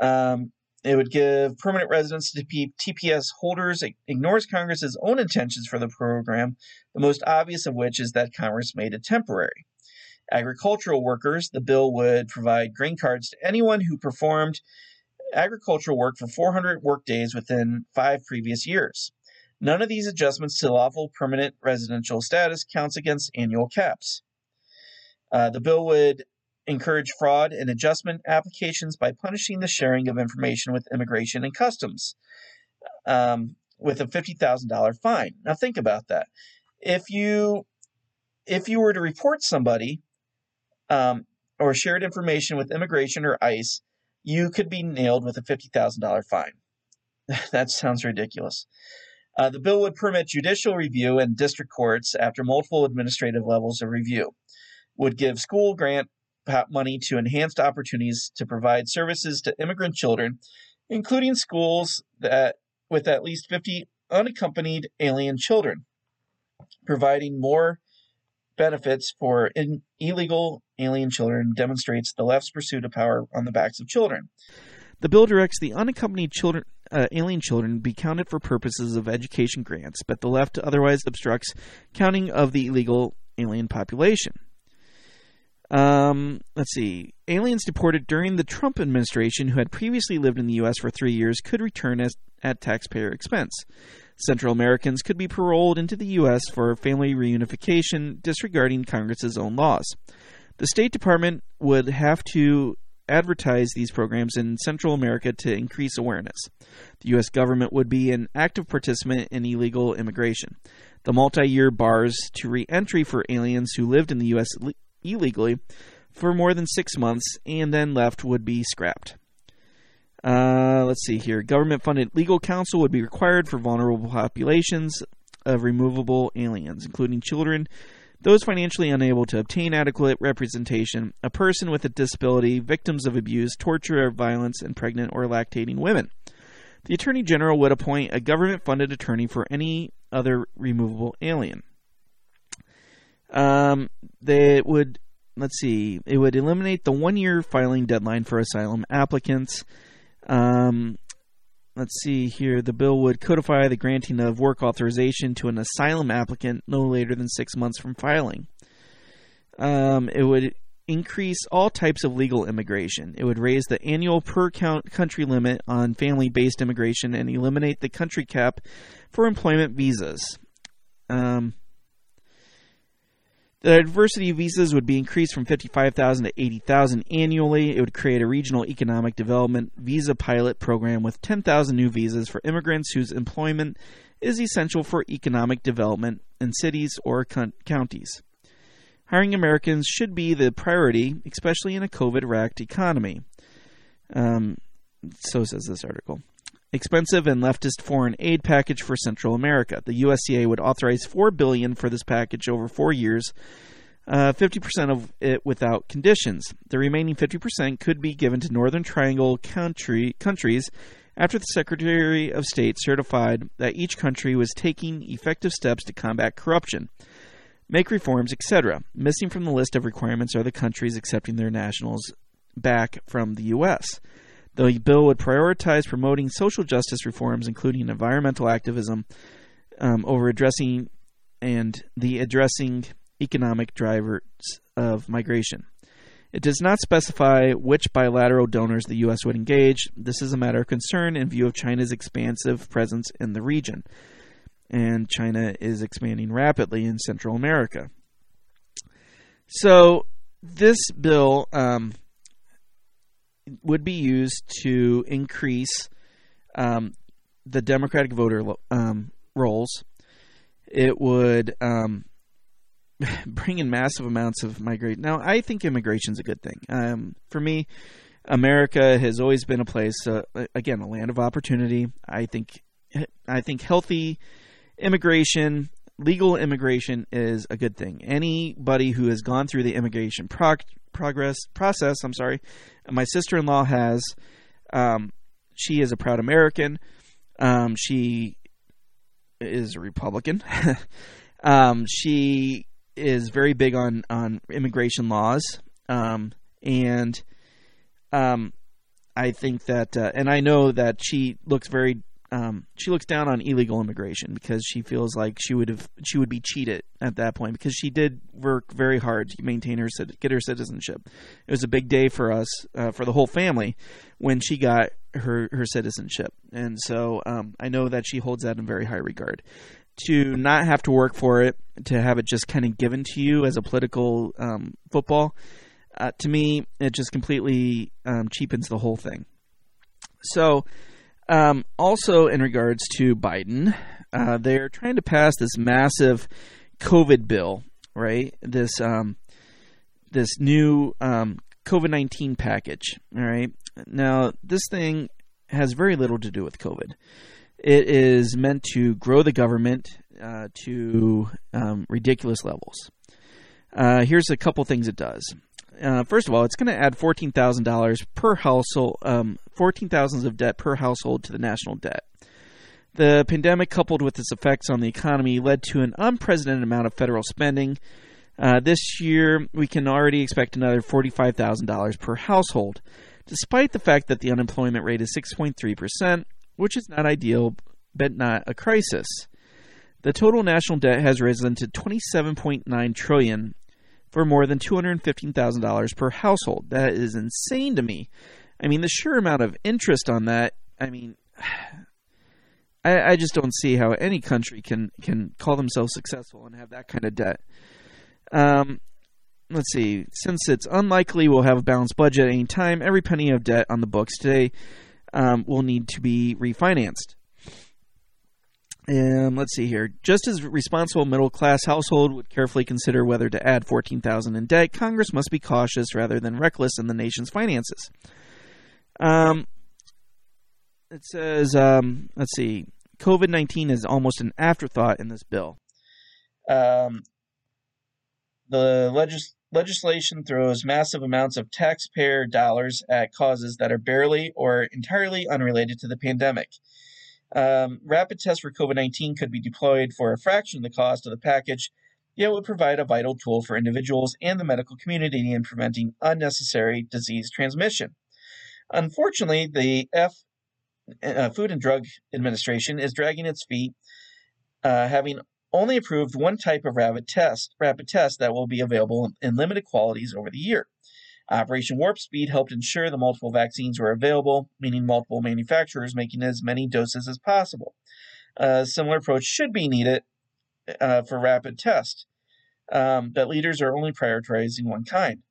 Um, it would give permanent residence to TPS holders. It ignores Congress's own intentions for the program, the most obvious of which is that Congress made it temporary. Agricultural workers, the bill would provide green cards to anyone who performed agricultural work for 400 workdays within five previous years. None of these adjustments to lawful permanent residential status counts against annual caps. Uh, the bill would encourage fraud in adjustment applications by punishing the sharing of information with immigration and customs. Um, with a fifty thousand dollar fine. Now think about that. If you if you were to report somebody um, or shared information with immigration or ICE, you could be nailed with a fifty thousand dollar fine. that sounds ridiculous. Uh, the bill would permit judicial review in district courts after multiple administrative levels of review. Would give school grant money to enhanced opportunities to provide services to immigrant children, including schools that with at least 50 unaccompanied alien children, providing more benefits for in, illegal alien children demonstrates the left's pursuit of power on the backs of children. The bill directs the unaccompanied children, uh, alien children be counted for purposes of education grants, but the left otherwise obstructs counting of the illegal alien population. Um, let's see. Aliens deported during the Trump administration who had previously lived in the U.S. for three years could return as, at taxpayer expense. Central Americans could be paroled into the U.S. for family reunification, disregarding Congress's own laws. The State Department would have to advertise these programs in Central America to increase awareness. The U.S. government would be an active participant in illegal immigration. The multi year bars to re entry for aliens who lived in the U.S illegally for more than six months and then left would be scrapped. Uh, let's see here. Government funded legal counsel would be required for vulnerable populations of removable aliens, including children, those financially unable to obtain adequate representation, a person with a disability, victims of abuse, torture, or violence, and pregnant or lactating women. The Attorney General would appoint a government funded attorney for any other removable alien. Um, they would let's see, it would eliminate the one year filing deadline for asylum applicants. Um, let's see here. The bill would codify the granting of work authorization to an asylum applicant no later than six months from filing. Um, it would increase all types of legal immigration. It would raise the annual per count country limit on family based immigration and eliminate the country cap for employment visas. Um, the diversity of visas would be increased from 55,000 to 80,000 annually. It would create a regional economic development visa pilot program with 10,000 new visas for immigrants whose employment is essential for economic development in cities or counties. Hiring Americans should be the priority, especially in a COVID racked economy. Um, so says this article expensive and leftist foreign aid package for Central America. The USCA would authorize four billion for this package over four years, uh, 50% of it without conditions. The remaining 50% could be given to Northern Triangle country countries after the Secretary of State certified that each country was taking effective steps to combat corruption, make reforms, etc. Missing from the list of requirements are the countries accepting their nationals back from the U.S. The bill would prioritize promoting social justice reforms, including environmental activism, um, over addressing and the addressing economic drivers of migration. It does not specify which bilateral donors the U.S. would engage. This is a matter of concern in view of China's expansive presence in the region. And China is expanding rapidly in Central America. So, this bill um, would be used to increase um, the Democratic voter um, rolls. It would um, bring in massive amounts of migration. Now, I think immigration is a good thing. Um, for me, America has always been a place, uh, again, a land of opportunity. I think, I think healthy immigration, legal immigration is a good thing. Anybody who has gone through the immigration progress process, I'm sorry, my sister-in-law has. Um, she is a proud American. Um, she is a Republican. um, she is very big on on immigration laws, um, and um, I think that, uh, and I know that she looks very um, she looks down on illegal immigration because she feels like she would have she would be cheated at that point because she did work very hard to maintain her get her citizenship. It was a big day for us uh, for the whole family when she got her her citizenship, and so um, I know that she holds that in very high regard. To not have to work for it, to have it just kind of given to you as a political um, football, uh, to me, it just completely um, cheapens the whole thing. So Um, also, in regards to Biden, uh, they're trying to pass this massive COVID bill, right? This um, this new um, COVID nineteen package. All right. Now, this thing has very little to do with COVID. It is meant to grow the government uh, to um, ridiculous levels. Uh, here's a couple things it does. Uh, first of all, it's going to add fourteen thousand dollars per household, um, fourteen thousands of debt per household to the national debt. The pandemic, coupled with its effects on the economy, led to an unprecedented amount of federal spending. Uh, this year, we can already expect another forty-five thousand dollars per household, despite the fact that the unemployment rate is six point three percent, which is not ideal, but not a crisis. The total national debt has risen to twenty-seven point nine trillion for more than $215,000 per household. That is insane to me. I mean, the sheer amount of interest on that, I mean, I, I, just don't see how any country can, can call themselves successful and have that kind of debt. Um, let's see. Since it's unlikely we'll have a balanced budget at any time, every penny of debt on the books today um, will need to be refinanced. Let's see here. Just as responsible middle class household would carefully consider whether to add 14,000 in debt, Congress must be cautious rather than reckless in the nation's finances. Um, it says, um, let's see, COVID 19 is almost an afterthought in this bill. Um, the legis- legislation throws massive amounts of taxpayer dollars at causes that are barely or entirely unrelated to the pandemic. Um, rapid tests for COVID 19 could be deployed for a fraction of the cost of the package, yet would provide a vital tool for individuals and the medical community in preventing unnecessary disease transmission. Unfortunately, the F, uh, Food and Drug Administration is dragging its feet, uh, having only approved one type of rapid test, rapid test that will be available in limited quantities over the year. Operation Warp Speed helped ensure the multiple vaccines were available, meaning multiple manufacturers making as many doses as possible. A similar approach should be needed uh, for rapid test, um, but leaders are only prioritizing one kind.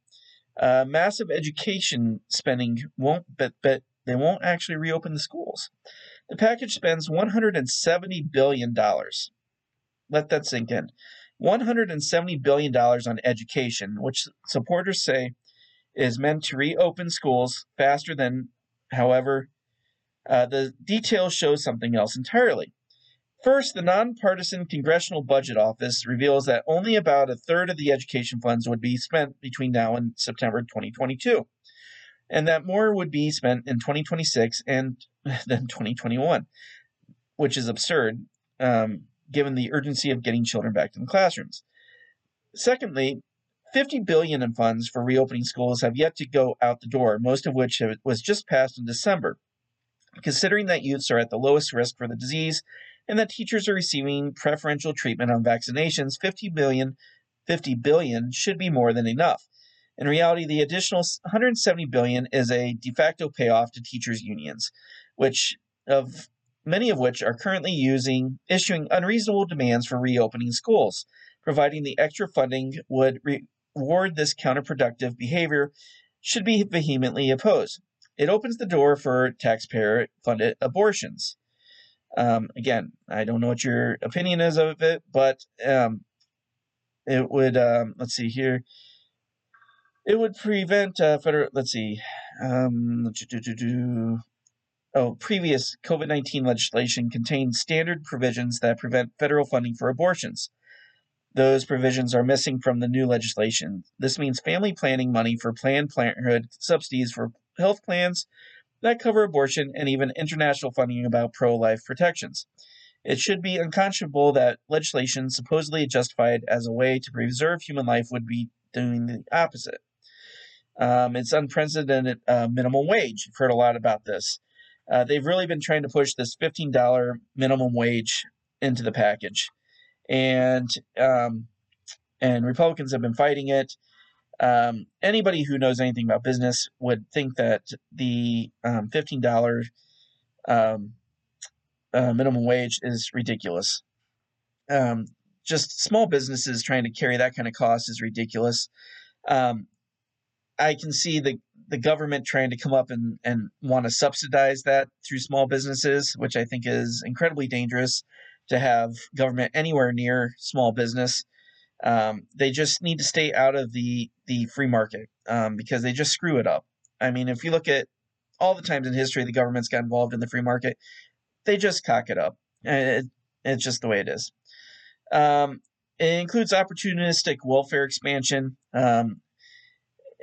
Uh, massive education spending won't, but, but they won't actually reopen the schools. The package spends $170 billion. Let that sink in. $170 billion on education, which supporters say is meant to reopen schools faster than, however, uh, the details show something else entirely. First, the nonpartisan Congressional Budget Office reveals that only about a third of the education funds would be spent between now and September 2022, and that more would be spent in 2026 and then 2021, which is absurd um, given the urgency of getting children back to the classrooms. Secondly, 50 billion in funds for reopening schools have yet to go out the door, most of which was just passed in December. Considering that youths are at the lowest risk for the disease and that teachers are receiving preferential treatment on vaccinations, 50 billion 50 billion should be more than enough. In reality, the additional 170 billion is a de facto payoff to teachers unions, which of many of which are currently using issuing unreasonable demands for reopening schools. Providing the extra funding would re- reward this counterproductive behavior should be vehemently opposed. It opens the door for taxpayer funded abortions. Um, again, I don't know what your opinion is of it, but um, it would, um, let's see here, it would prevent uh, federal, let's see, um, oh, previous COVID 19 legislation contained standard provisions that prevent federal funding for abortions. Those provisions are missing from the new legislation. This means family planning money for Planned Parenthood, subsidies for health plans that cover abortion, and even international funding about pro life protections. It should be unconscionable that legislation supposedly justified as a way to preserve human life would be doing the opposite. Um, it's unprecedented uh, minimum wage. You've heard a lot about this. Uh, they've really been trying to push this $15 minimum wage into the package and um, and Republicans have been fighting it. Um, anybody who knows anything about business would think that the um, fifteen dollar um, uh, minimum wage is ridiculous. Um, just small businesses trying to carry that kind of cost is ridiculous. Um, I can see the the government trying to come up and, and want to subsidize that through small businesses, which I think is incredibly dangerous to have government anywhere near small business. Um, they just need to stay out of the the free market um, because they just screw it up. I mean, if you look at all the times in history the government's got involved in the free market, they just cock it up. It, it's just the way it is. Um, it includes opportunistic welfare expansion. Um,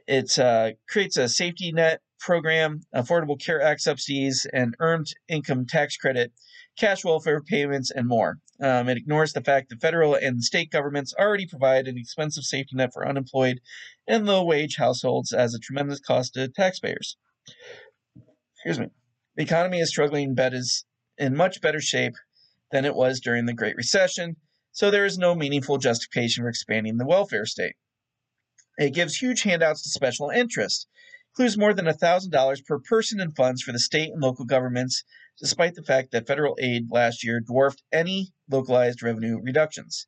it uh, creates a safety net program, Affordable Care Act subsidies, and earned income tax credit, cash welfare payments, and more. Um, it ignores the fact that federal and state governments already provide an expensive safety net for unemployed and low wage households as a tremendous cost to taxpayers. Excuse me. The economy is struggling but is in much better shape than it was during the Great Recession, so there is no meaningful justification for expanding the welfare state. It gives huge handouts to special interests, includes more than $1,000 per person in funds for the state and local governments, despite the fact that federal aid last year dwarfed any localized revenue reductions.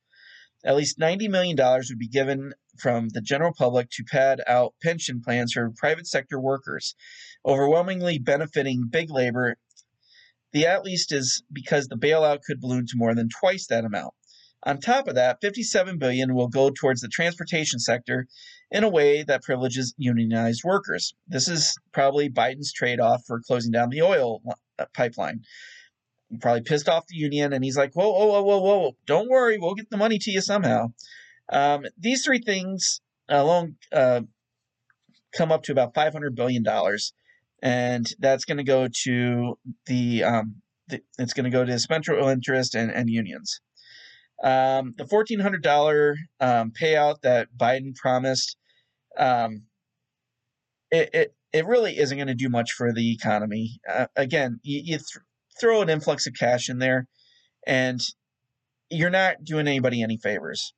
At least $90 million would be given from the general public to pad out pension plans for private sector workers, overwhelmingly benefiting big labor. The at least is because the bailout could balloon to more than twice that amount. On top of that, 57 billion will go towards the transportation sector in a way that privileges unionized workers. This is probably Biden's trade-off for closing down the oil uh, pipeline. He probably pissed off the union, and he's like, "Whoa, whoa, whoa, whoa, whoa! Don't worry, we'll get the money to you somehow." Um, these three things alone uh, come up to about 500 billion dollars, and that's going to go to the, um, the it's going to go to special interest and, and unions. Um, the $1,400 um, payout that Biden promised, um, it, it, it really isn't going to do much for the economy. Uh, again, you, you th- throw an influx of cash in there, and you're not doing anybody any favors.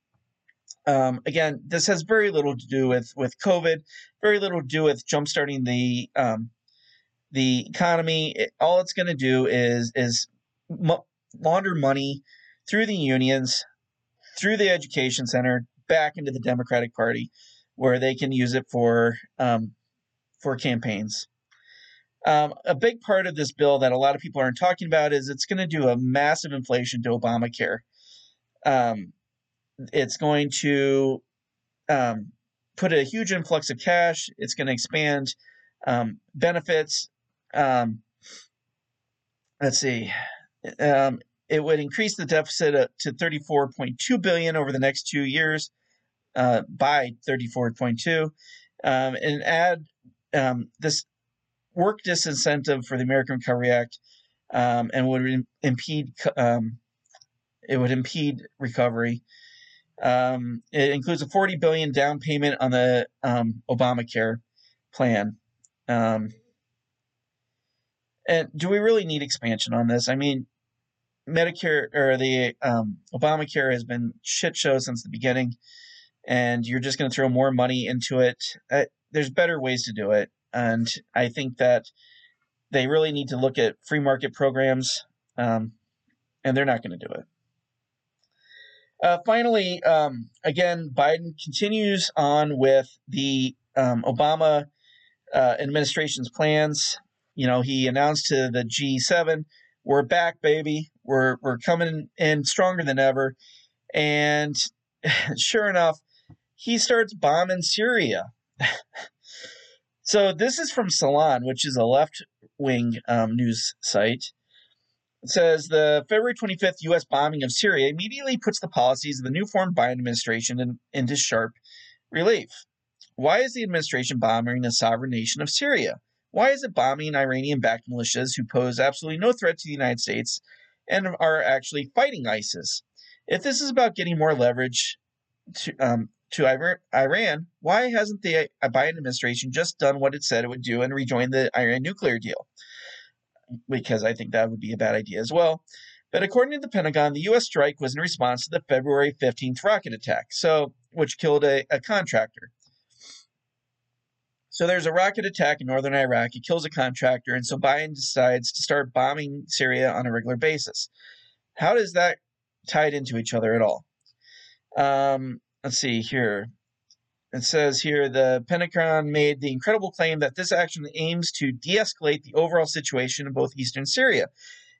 Um, again, this has very little to do with with COVID, very little to do with jumpstarting the um, the economy. It, all it's going to do is is launder money through the unions, through the education center, back into the Democratic Party, where they can use it for um, for campaigns. Um, a big part of this bill that a lot of people aren't talking about is it's going to do a massive inflation to Obamacare. Um, it's going to um, put a huge influx of cash. It's going to expand um, benefits. Um, let's see. Um, it would increase the deficit uh, to 34.2 billion over the next two years uh, by 34.2 um, and add um, this work disincentive for the American Recovery Act um, and would impede um, it would impede recovery. Um, it includes a 40 billion down payment on the um, Obamacare plan. and do we really need expansion on this? I mean, Medicare or the um, Obamacare has been shit show since the beginning, and you're just going to throw more money into it. Uh, there's better ways to do it, and I think that they really need to look at free market programs, um, and they're not going to do it. Uh, finally, um, again, Biden continues on with the um, Obama uh, administration's plans. You know, he announced to the G7 we're back, baby. We're we're coming in stronger than ever. And sure enough, he starts bombing Syria. So this is from Salon, which is a left wing um, news site. It says the February 25th U.S. bombing of Syria immediately puts the policies of the new formed Biden administration in, into sharp relief. Why is the administration bombing a sovereign nation of Syria? Why is it bombing Iranian backed militias who pose absolutely no threat to the United States and are actually fighting ISIS? If this is about getting more leverage to, um, to Iran, why hasn't the uh, Biden administration just done what it said it would do and rejoined the Iran nuclear deal? Because I think that would be a bad idea as well. But according to the Pentagon, the U.S. strike was in response to the February 15th rocket attack, so which killed a, a contractor. So there's a rocket attack in northern Iraq. It kills a contractor, and so Biden decides to start bombing Syria on a regular basis. How does that tie into each other at all? Um, let's see here. it says here the Pentagon made the incredible claim that this action aims to de escalate the overall situation in both eastern Syria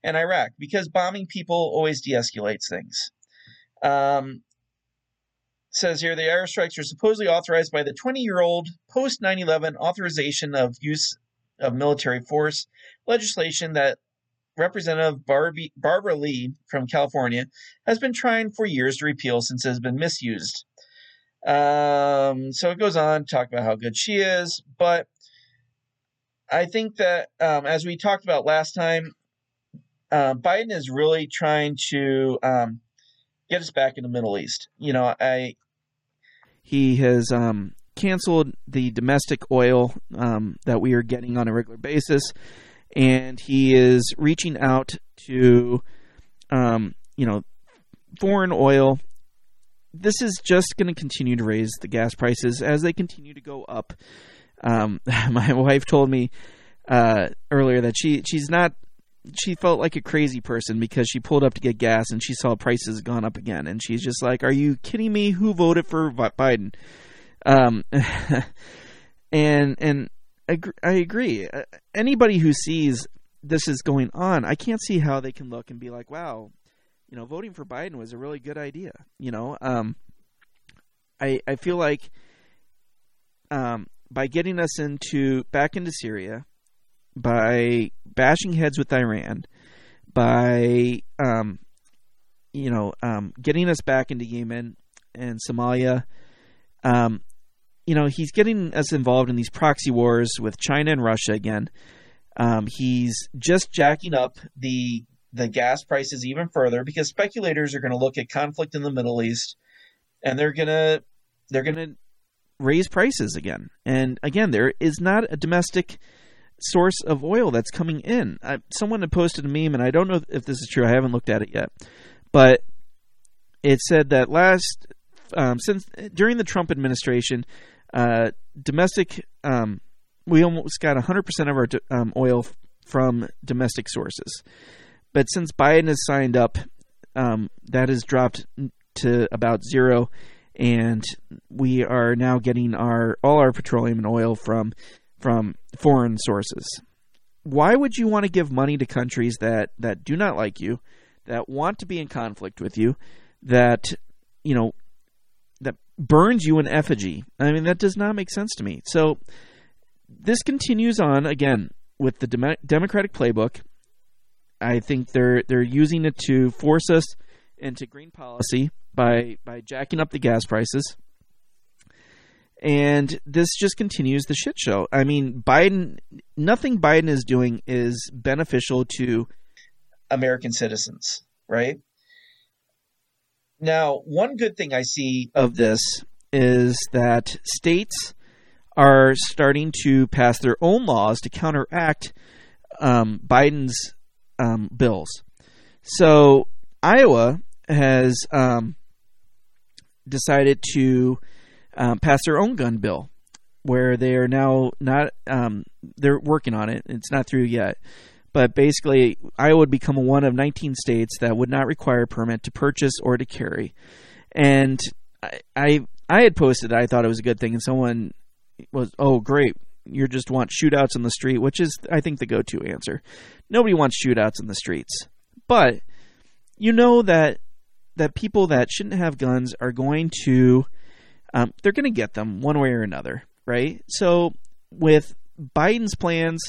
and Iraq because bombing people always de escalates things. Um, says here the airstrikes are supposedly authorized by the 20 year old post 9 11 authorization of use of military force legislation that Representative Barbie, Barbara Lee from California has been trying for years to repeal since it has been misused. Um, so it goes on talk about how good she is, but I think that um, as we talked about last time, uh, Biden is really trying to um, get us back in the Middle East. You know, I he has um, canceled the domestic oil um, that we are getting on a regular basis, and he is reaching out to, um, you know, foreign oil this is just going to continue to raise the gas prices as they continue to go up. Um, my wife told me uh, earlier that she she's not she felt like a crazy person because she pulled up to get gas and she saw prices gone up again and she's just like, "Are you kidding me? Who voted for Biden?" Um, and and I agree. Uh, anybody who sees this is going on, I can't see how they can look and be like, "Wow, you know, voting for Biden was a really good idea. You know, um, I I feel like um, by getting us into back into Syria, by bashing heads with Iran, by um, you know um, getting us back into Yemen and Somalia, um, you know, he's getting us involved in these proxy wars with China and Russia again. Um, he's just jacking up the the gas prices even further because speculators are going to look at conflict in the Middle East and they're going to they're going to raise prices again. And again, there is not a domestic source of oil that's coming in. I, someone had posted a meme, and I don't know if this is true. I haven't looked at it yet, but it said that last um, since during the Trump administration, uh, domestic um, we almost got 100% of our um, oil from domestic sources. But since Biden has signed up, um, that has dropped to about zero, and we are now getting our all our petroleum and oil from from foreign sources. Why would you want to give money to countries that that do not like you, that want to be in conflict with you, that you know that burns you in effigy? I mean, that does not make sense to me. So this continues on again with the Dem- Democratic playbook I think they're they're using it to force us into green policy by by jacking up the gas prices. And this just continues the shit show. I mean, Biden nothing Biden is doing is beneficial to American citizens, right? Now, one good thing I see of this is that states are starting to pass their own laws to counteract um, Biden's um, bills. So Iowa has um, decided to um, pass their own gun bill, where they are now not um, they're working on it. It's not through yet, but basically Iowa would become one of 19 states that would not require a permit to purchase or to carry. And I I, I had posted I thought it was a good thing, and someone was oh great you just want shootouts in the street, which is, I think, the go to answer. Nobody wants shootouts in the streets. But you know that that people that shouldn't have guns are going to um, they're going to get them one way or another, right? So with Biden's plans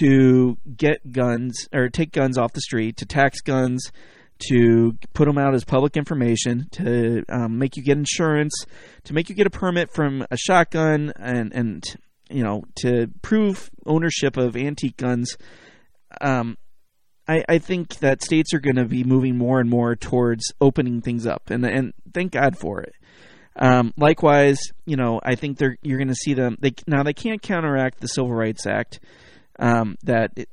to get guns or take guns off the street, to tax guns, to put them out as public information, to um, make you get insurance, to make you get a permit from a shotgun, and and you know, to prove ownership of antique guns, um, I, I think that states are going to be moving more and more towards opening things up, and and thank God for it. Um, likewise, you know, I think they're you're going to see them. They now they can't counteract the Civil Rights Act um, that it,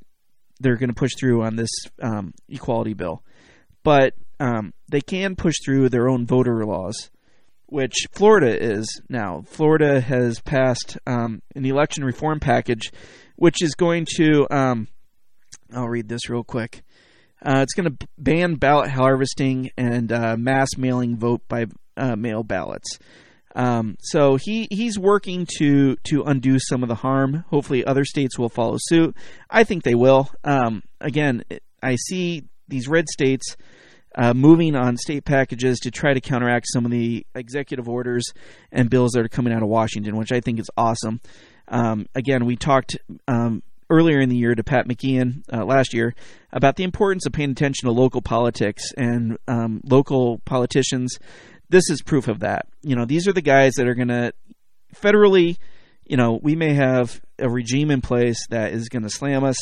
they're going to push through on this um, equality bill, but um, they can push through their own voter laws which Florida is now. Florida has passed um, an election reform package, which is going to. Um, I'll read this real quick. Uh, it's going to ban ballot harvesting and uh, mass mailing vote by uh, mail ballots. Um, so he he's working to to undo some of the harm. Hopefully, other states will follow suit. I think they will. Um, again, I see these red states uh, moving on state packages to try to counteract some of the executive orders and bills that are coming out of Washington, which I think is awesome. Um, again, we talked um, earlier in the year to Pat McKeon uh, last year about the importance of paying attention to local politics and um, local politicians. This is proof of that. You know, these are the guys that are going to federally, you know, we may have a regime in place that is going to slam us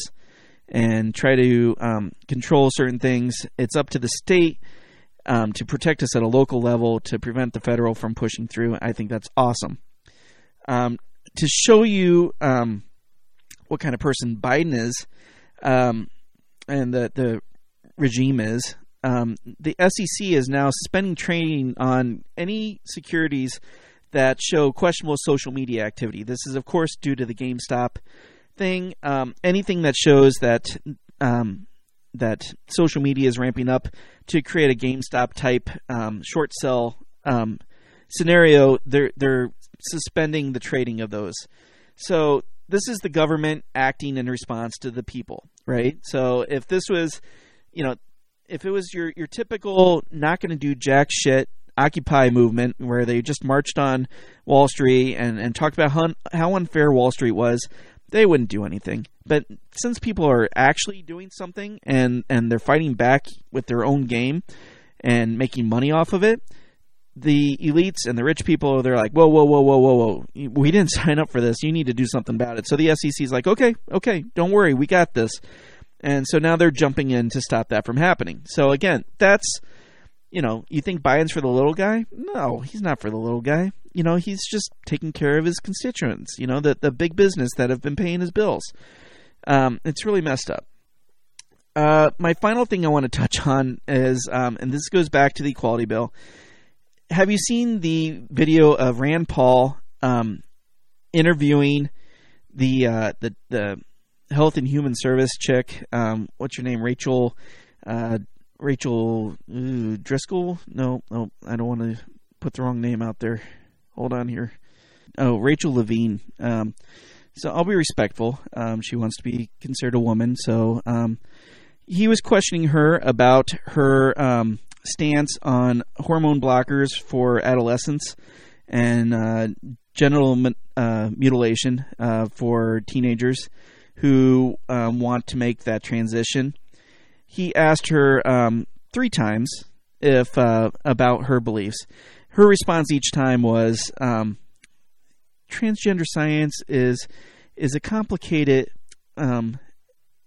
and try to um, control certain things. It's up to the state um, to protect us at a local level to prevent the federal from pushing through. I think that's awesome. Um, to show you um, what kind of person Biden is um, and the, the regime is, um, the SEC is now suspending training on any securities that show questionable social media activity. This is, of course, due to the GameStop thing, um, anything that shows that um, that social media is ramping up to create a GameStop type um, short sell um, scenario, they're they're suspending the trading of those. So this is the government acting in response to the people, right? So if this was, you know, if it was your your typical not going to do jack shit Occupy movement where they just marched on Wall Street and, and talked about how, how unfair Wall Street was, they wouldn't do anything. But since people are actually doing something and and they're fighting back with their own game and making money off of it, the elites and the rich people they're like, whoa, whoa, whoa, whoa, whoa, whoa, we didn't sign up for this. You need to do something about it. So the SEC is like, okay, okay, don't worry, we got this. And so now they're jumping in to stop that from happening. So again, that's you know, you think Biden's for the little guy? No, he's not for the little guy. You know, he's just taking care of his constituents. You know, the the big business that have been paying his bills. Um, it's really messed up. Uh, my final thing I want to touch on is, um, and this goes back to the equality bill. Have you seen the video of Rand Paul um, interviewing the uh, the the Health and Human Service chick? Um, what's your name, Rachel? Uh, Rachel Driscoll. No, no, I don't want to put the wrong name out there. Hold on here. Oh, Rachel Levine. Um, so I'll be respectful. Um, she wants to be considered a woman. So um, he was questioning her about her um, stance on hormone blockers for adolescents and uh, genital uh, mutilation uh, for teenagers who um, want to make that transition he asked her um, three times if uh, about her beliefs. Her response each time was, um, "Transgender science is is a complicated." Um,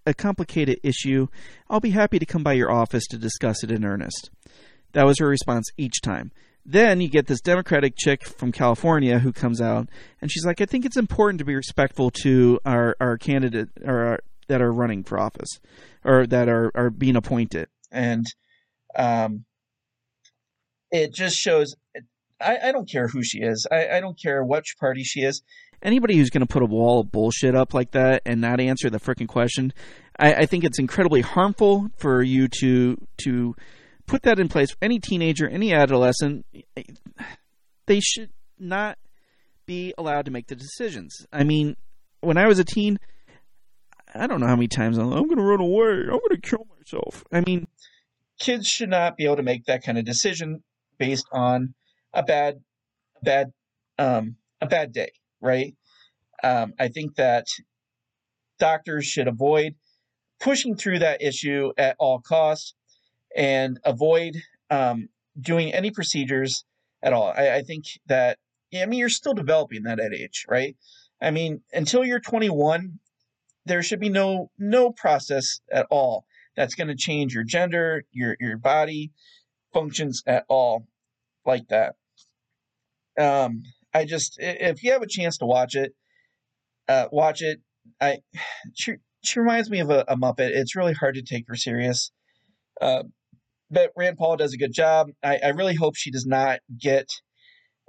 a complicated issue. I'll be happy to come by your office to discuss it in earnest. That was her response each time. Then you get this Democratic chick from California who comes out and she's like, I think it's important to be respectful to our, our candidate or our, that are running for office or that are, are being appointed. And um, it just shows. I, I don't care who she is. I, I don't care which party she is. Anybody who's going to put a wall of bullshit up like that and not answer the freaking question, I, I think it's incredibly harmful for you to to put that in place. Any teenager, any adolescent, they should not be allowed to make the decisions. I mean, when I was a teen, I don't know how many times I'm, I'm going to run away. I'm going to kill myself. I mean, kids should not be able to make that kind of decision based on a bad, bad, um, a bad day, right? Um, I think that doctors should avoid pushing through that issue at all costs and avoid um, doing any procedures at all. I, I think that I mean you're still developing that at age, right? I mean, until you're 21, there should be no no process at all that's going to change your gender, your your body functions at all like that. Um, I just if you have a chance to watch it, uh, watch it. I she, she reminds me of a, a Muppet. It's really hard to take her serious. Uh, but Rand Paul does a good job. I, I really hope she does not get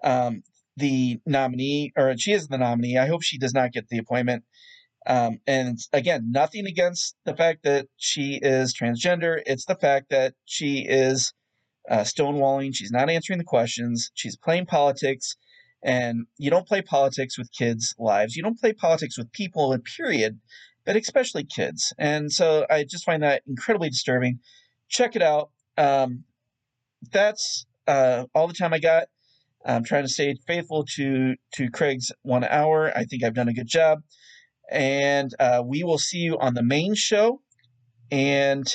um, the nominee, or she is the nominee. I hope she does not get the appointment. Um, and again, nothing against the fact that she is transgender. It's the fact that she is uh, stonewalling. She's not answering the questions. She's playing politics. And you don't play politics with kids' lives. You don't play politics with people, in period, but especially kids. And so I just find that incredibly disturbing. Check it out. Um, that's uh, all the time I got. I'm trying to stay faithful to to Craig's one hour. I think I've done a good job, and uh, we will see you on the main show. And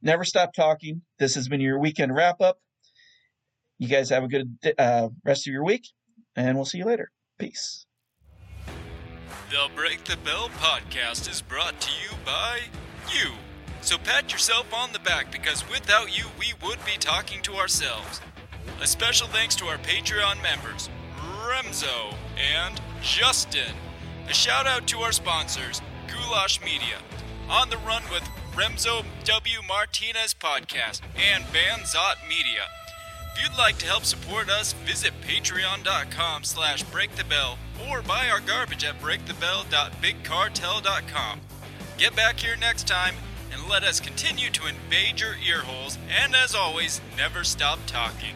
never stop talking. This has been your weekend wrap up. You guys have a good uh, rest of your week, and we'll see you later. Peace. The Break the Bell podcast is brought to you by you. So pat yourself on the back because without you, we would be talking to ourselves. A special thanks to our Patreon members, Remzo and Justin. A shout out to our sponsors, Goulash Media, On the Run with Remzo W. Martinez Podcast, and Banzot Media. If you'd like to help support us, visit patreon.com slash breakthebell or buy our garbage at breakthebell.bigcartel.com. Get back here next time and let us continue to invade your earholes and as always, never stop talking.